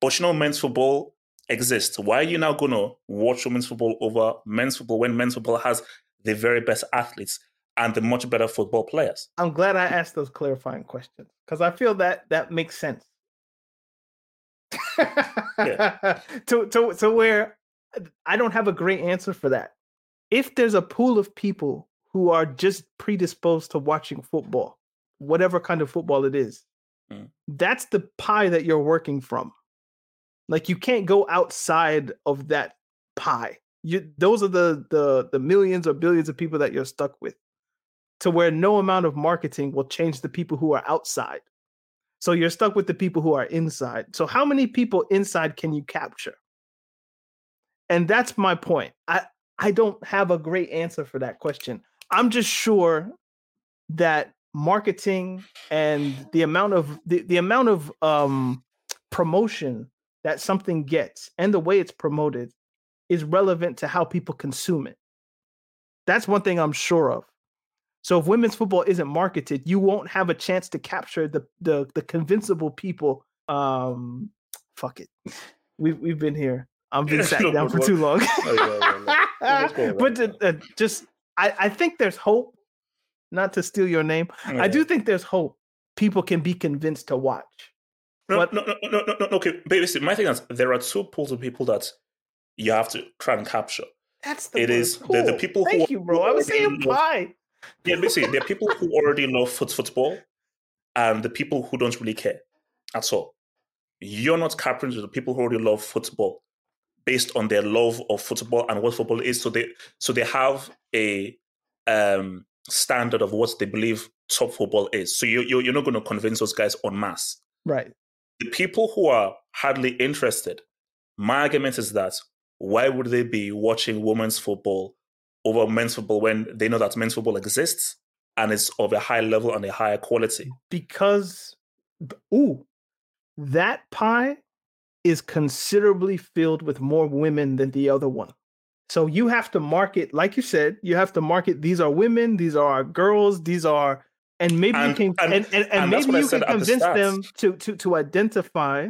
but you know men's football exists, why are you now going to watch women's football over men's football when men's football has the very best athletes and the much better football players? I'm glad I asked those clarifying questions because I feel that that makes sense. [laughs] to, to, to where I don't have a great answer for that. If there's a pool of people who are just predisposed to watching football, whatever kind of football it is, Mm. that's the pie that you're working from. Like you can't go outside of that pie. You those are the the the millions or billions of people that you're stuck with. to where no amount of marketing will change the people who are outside. So you're stuck with the people who are inside. So how many people inside can you capture? And that's my point. I I don't have a great answer for that question. I'm just sure that marketing and the amount of the, the amount of um promotion that something gets and the way it's promoted is relevant to how people consume it. That's one thing I'm sure of. So if women's football isn't marketed, you won't have a chance to capture the the the convincible people. Um, fuck it, we've we've been here. I've been sat down for too long. [laughs] [laughs] but uh, just, I I think there's hope. Not to steal your name, I do think there's hope. People can be convinced to watch. No, But- no, no, no, no, no, no, okay. But listen, my thing is there are two pools of people that you have to try and capture. That's the It word, is the- the cool. people who Thank are- you, bro. I was saying love- pie. Yeah, basically, there are people who [laughs] already love foot football and the people who don't really care at all. You're not capturing the people who already love football based on their love of football and what football is. So they so they have a um standard of what they believe top football is. So you, you you're not going to convince those guys on mass, Right. The people who are hardly interested, my argument is that why would they be watching women's football over men's football when they know that men's football exists and it's of a high level and a higher quality? because ooh that pie is considerably filled with more women than the other one so you have to market like you said you have to market these are women these are girls these are and maybe And- you can and- and, and, maybe you can at the convince them to to to identify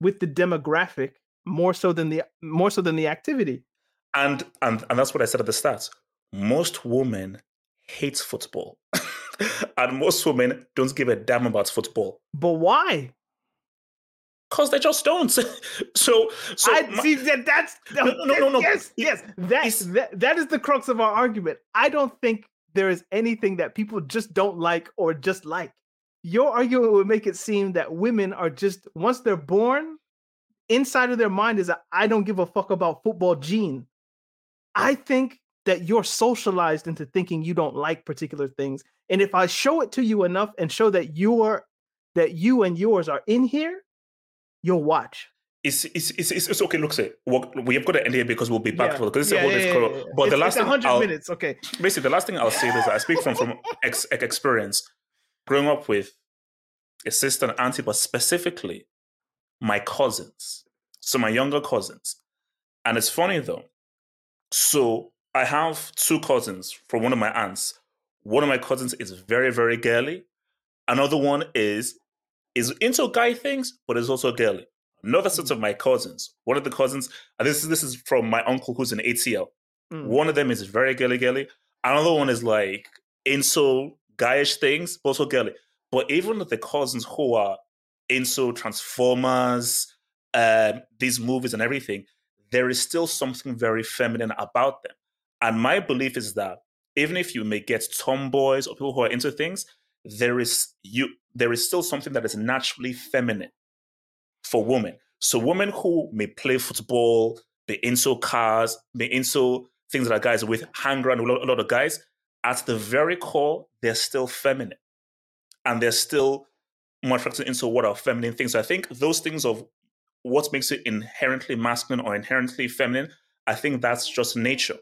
with the demographic more so than the more so than the activity And and and that's what I said at the start. Most women hate football. [laughs] and most women don't give a damn about football. but why Because they just don't. [laughs] so so I my- see that that's No, no, no, no, no. [laughs] yes, yes. That, that that is the crux of our argument. I don't think there is anything that people just don't like or just like. Your argument would make it seem that women are just once they're born, inside of their mind is a I don't give a fuck about football gene. I think that you're socialized into thinking you don't like particular things. And if I show it to you enough and show that you are that you and yours are in here, you'll watch. It's, it's, it's, it's, it's okay. Look, say we have got to end here because we'll be back Yeah. for because this Yeah, is a whole yeah, different- yeah, yeah. But the last it's thing 100 I'll, minutes. Okay. basically the last thing I'll say is that I speak from from [laughs] ex- experience, growing up with a sister and auntie, but specifically my cousins, so my younger cousins, and it's funny though. So I have two cousins from one of my aunts. One of my cousins is very very girly. Another one is is into guy things, but is also girly. Another set of my cousins. One of the cousins, and this is this is from my uncle who's an ATL. Mm. One of them is very girly girly. Another one is like into guyish things, but also girly. But even the cousins who are into Transformers, um, these movies and everything, there is still something very feminine about them. And my belief is that even if you may get tomboys or people who are into things, there is you there is still something that is naturally feminine for women. So women who may play football, be into cars, be into things that are guys with, hang around with a lot, of guys, at the very core, they're still feminine. And they're still more attracted into what are feminine things. So I think those things of what makes it inherently masculine or inherently feminine, I think that's just nature.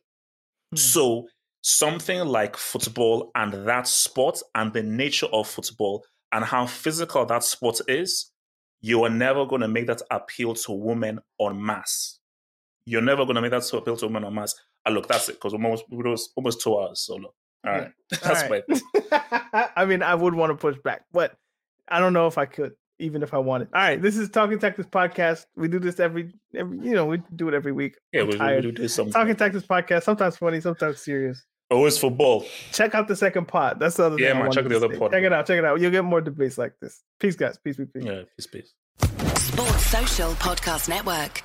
Hmm. So something like football and that sport and the nature of football and how physical that sport is, you are never going to make that appeal to women en masse. You're never going to make that appeal to women en masse. And look, that's it because we're almost, we're almost, almost two hours. So look, all right, [laughs] that's All my right. [laughs] I mean, I would want to push back, but I don't know if I could, even if I wanted. All right, this is Talking Tactics podcast. We do this every, every, you know, we do it every week. yeah. We, we, do something. Talking Tactics podcast, sometimes funny, sometimes serious. Oh, Always football. Check out the second pod. That's the other Yeah, thing. I man, check wanted the other say. pod. Check it out. Check it out. You'll get more debates like this. Peace, guys. Peace, peace, peace. Yeah, peace, peace. Sports Social Podcast Network.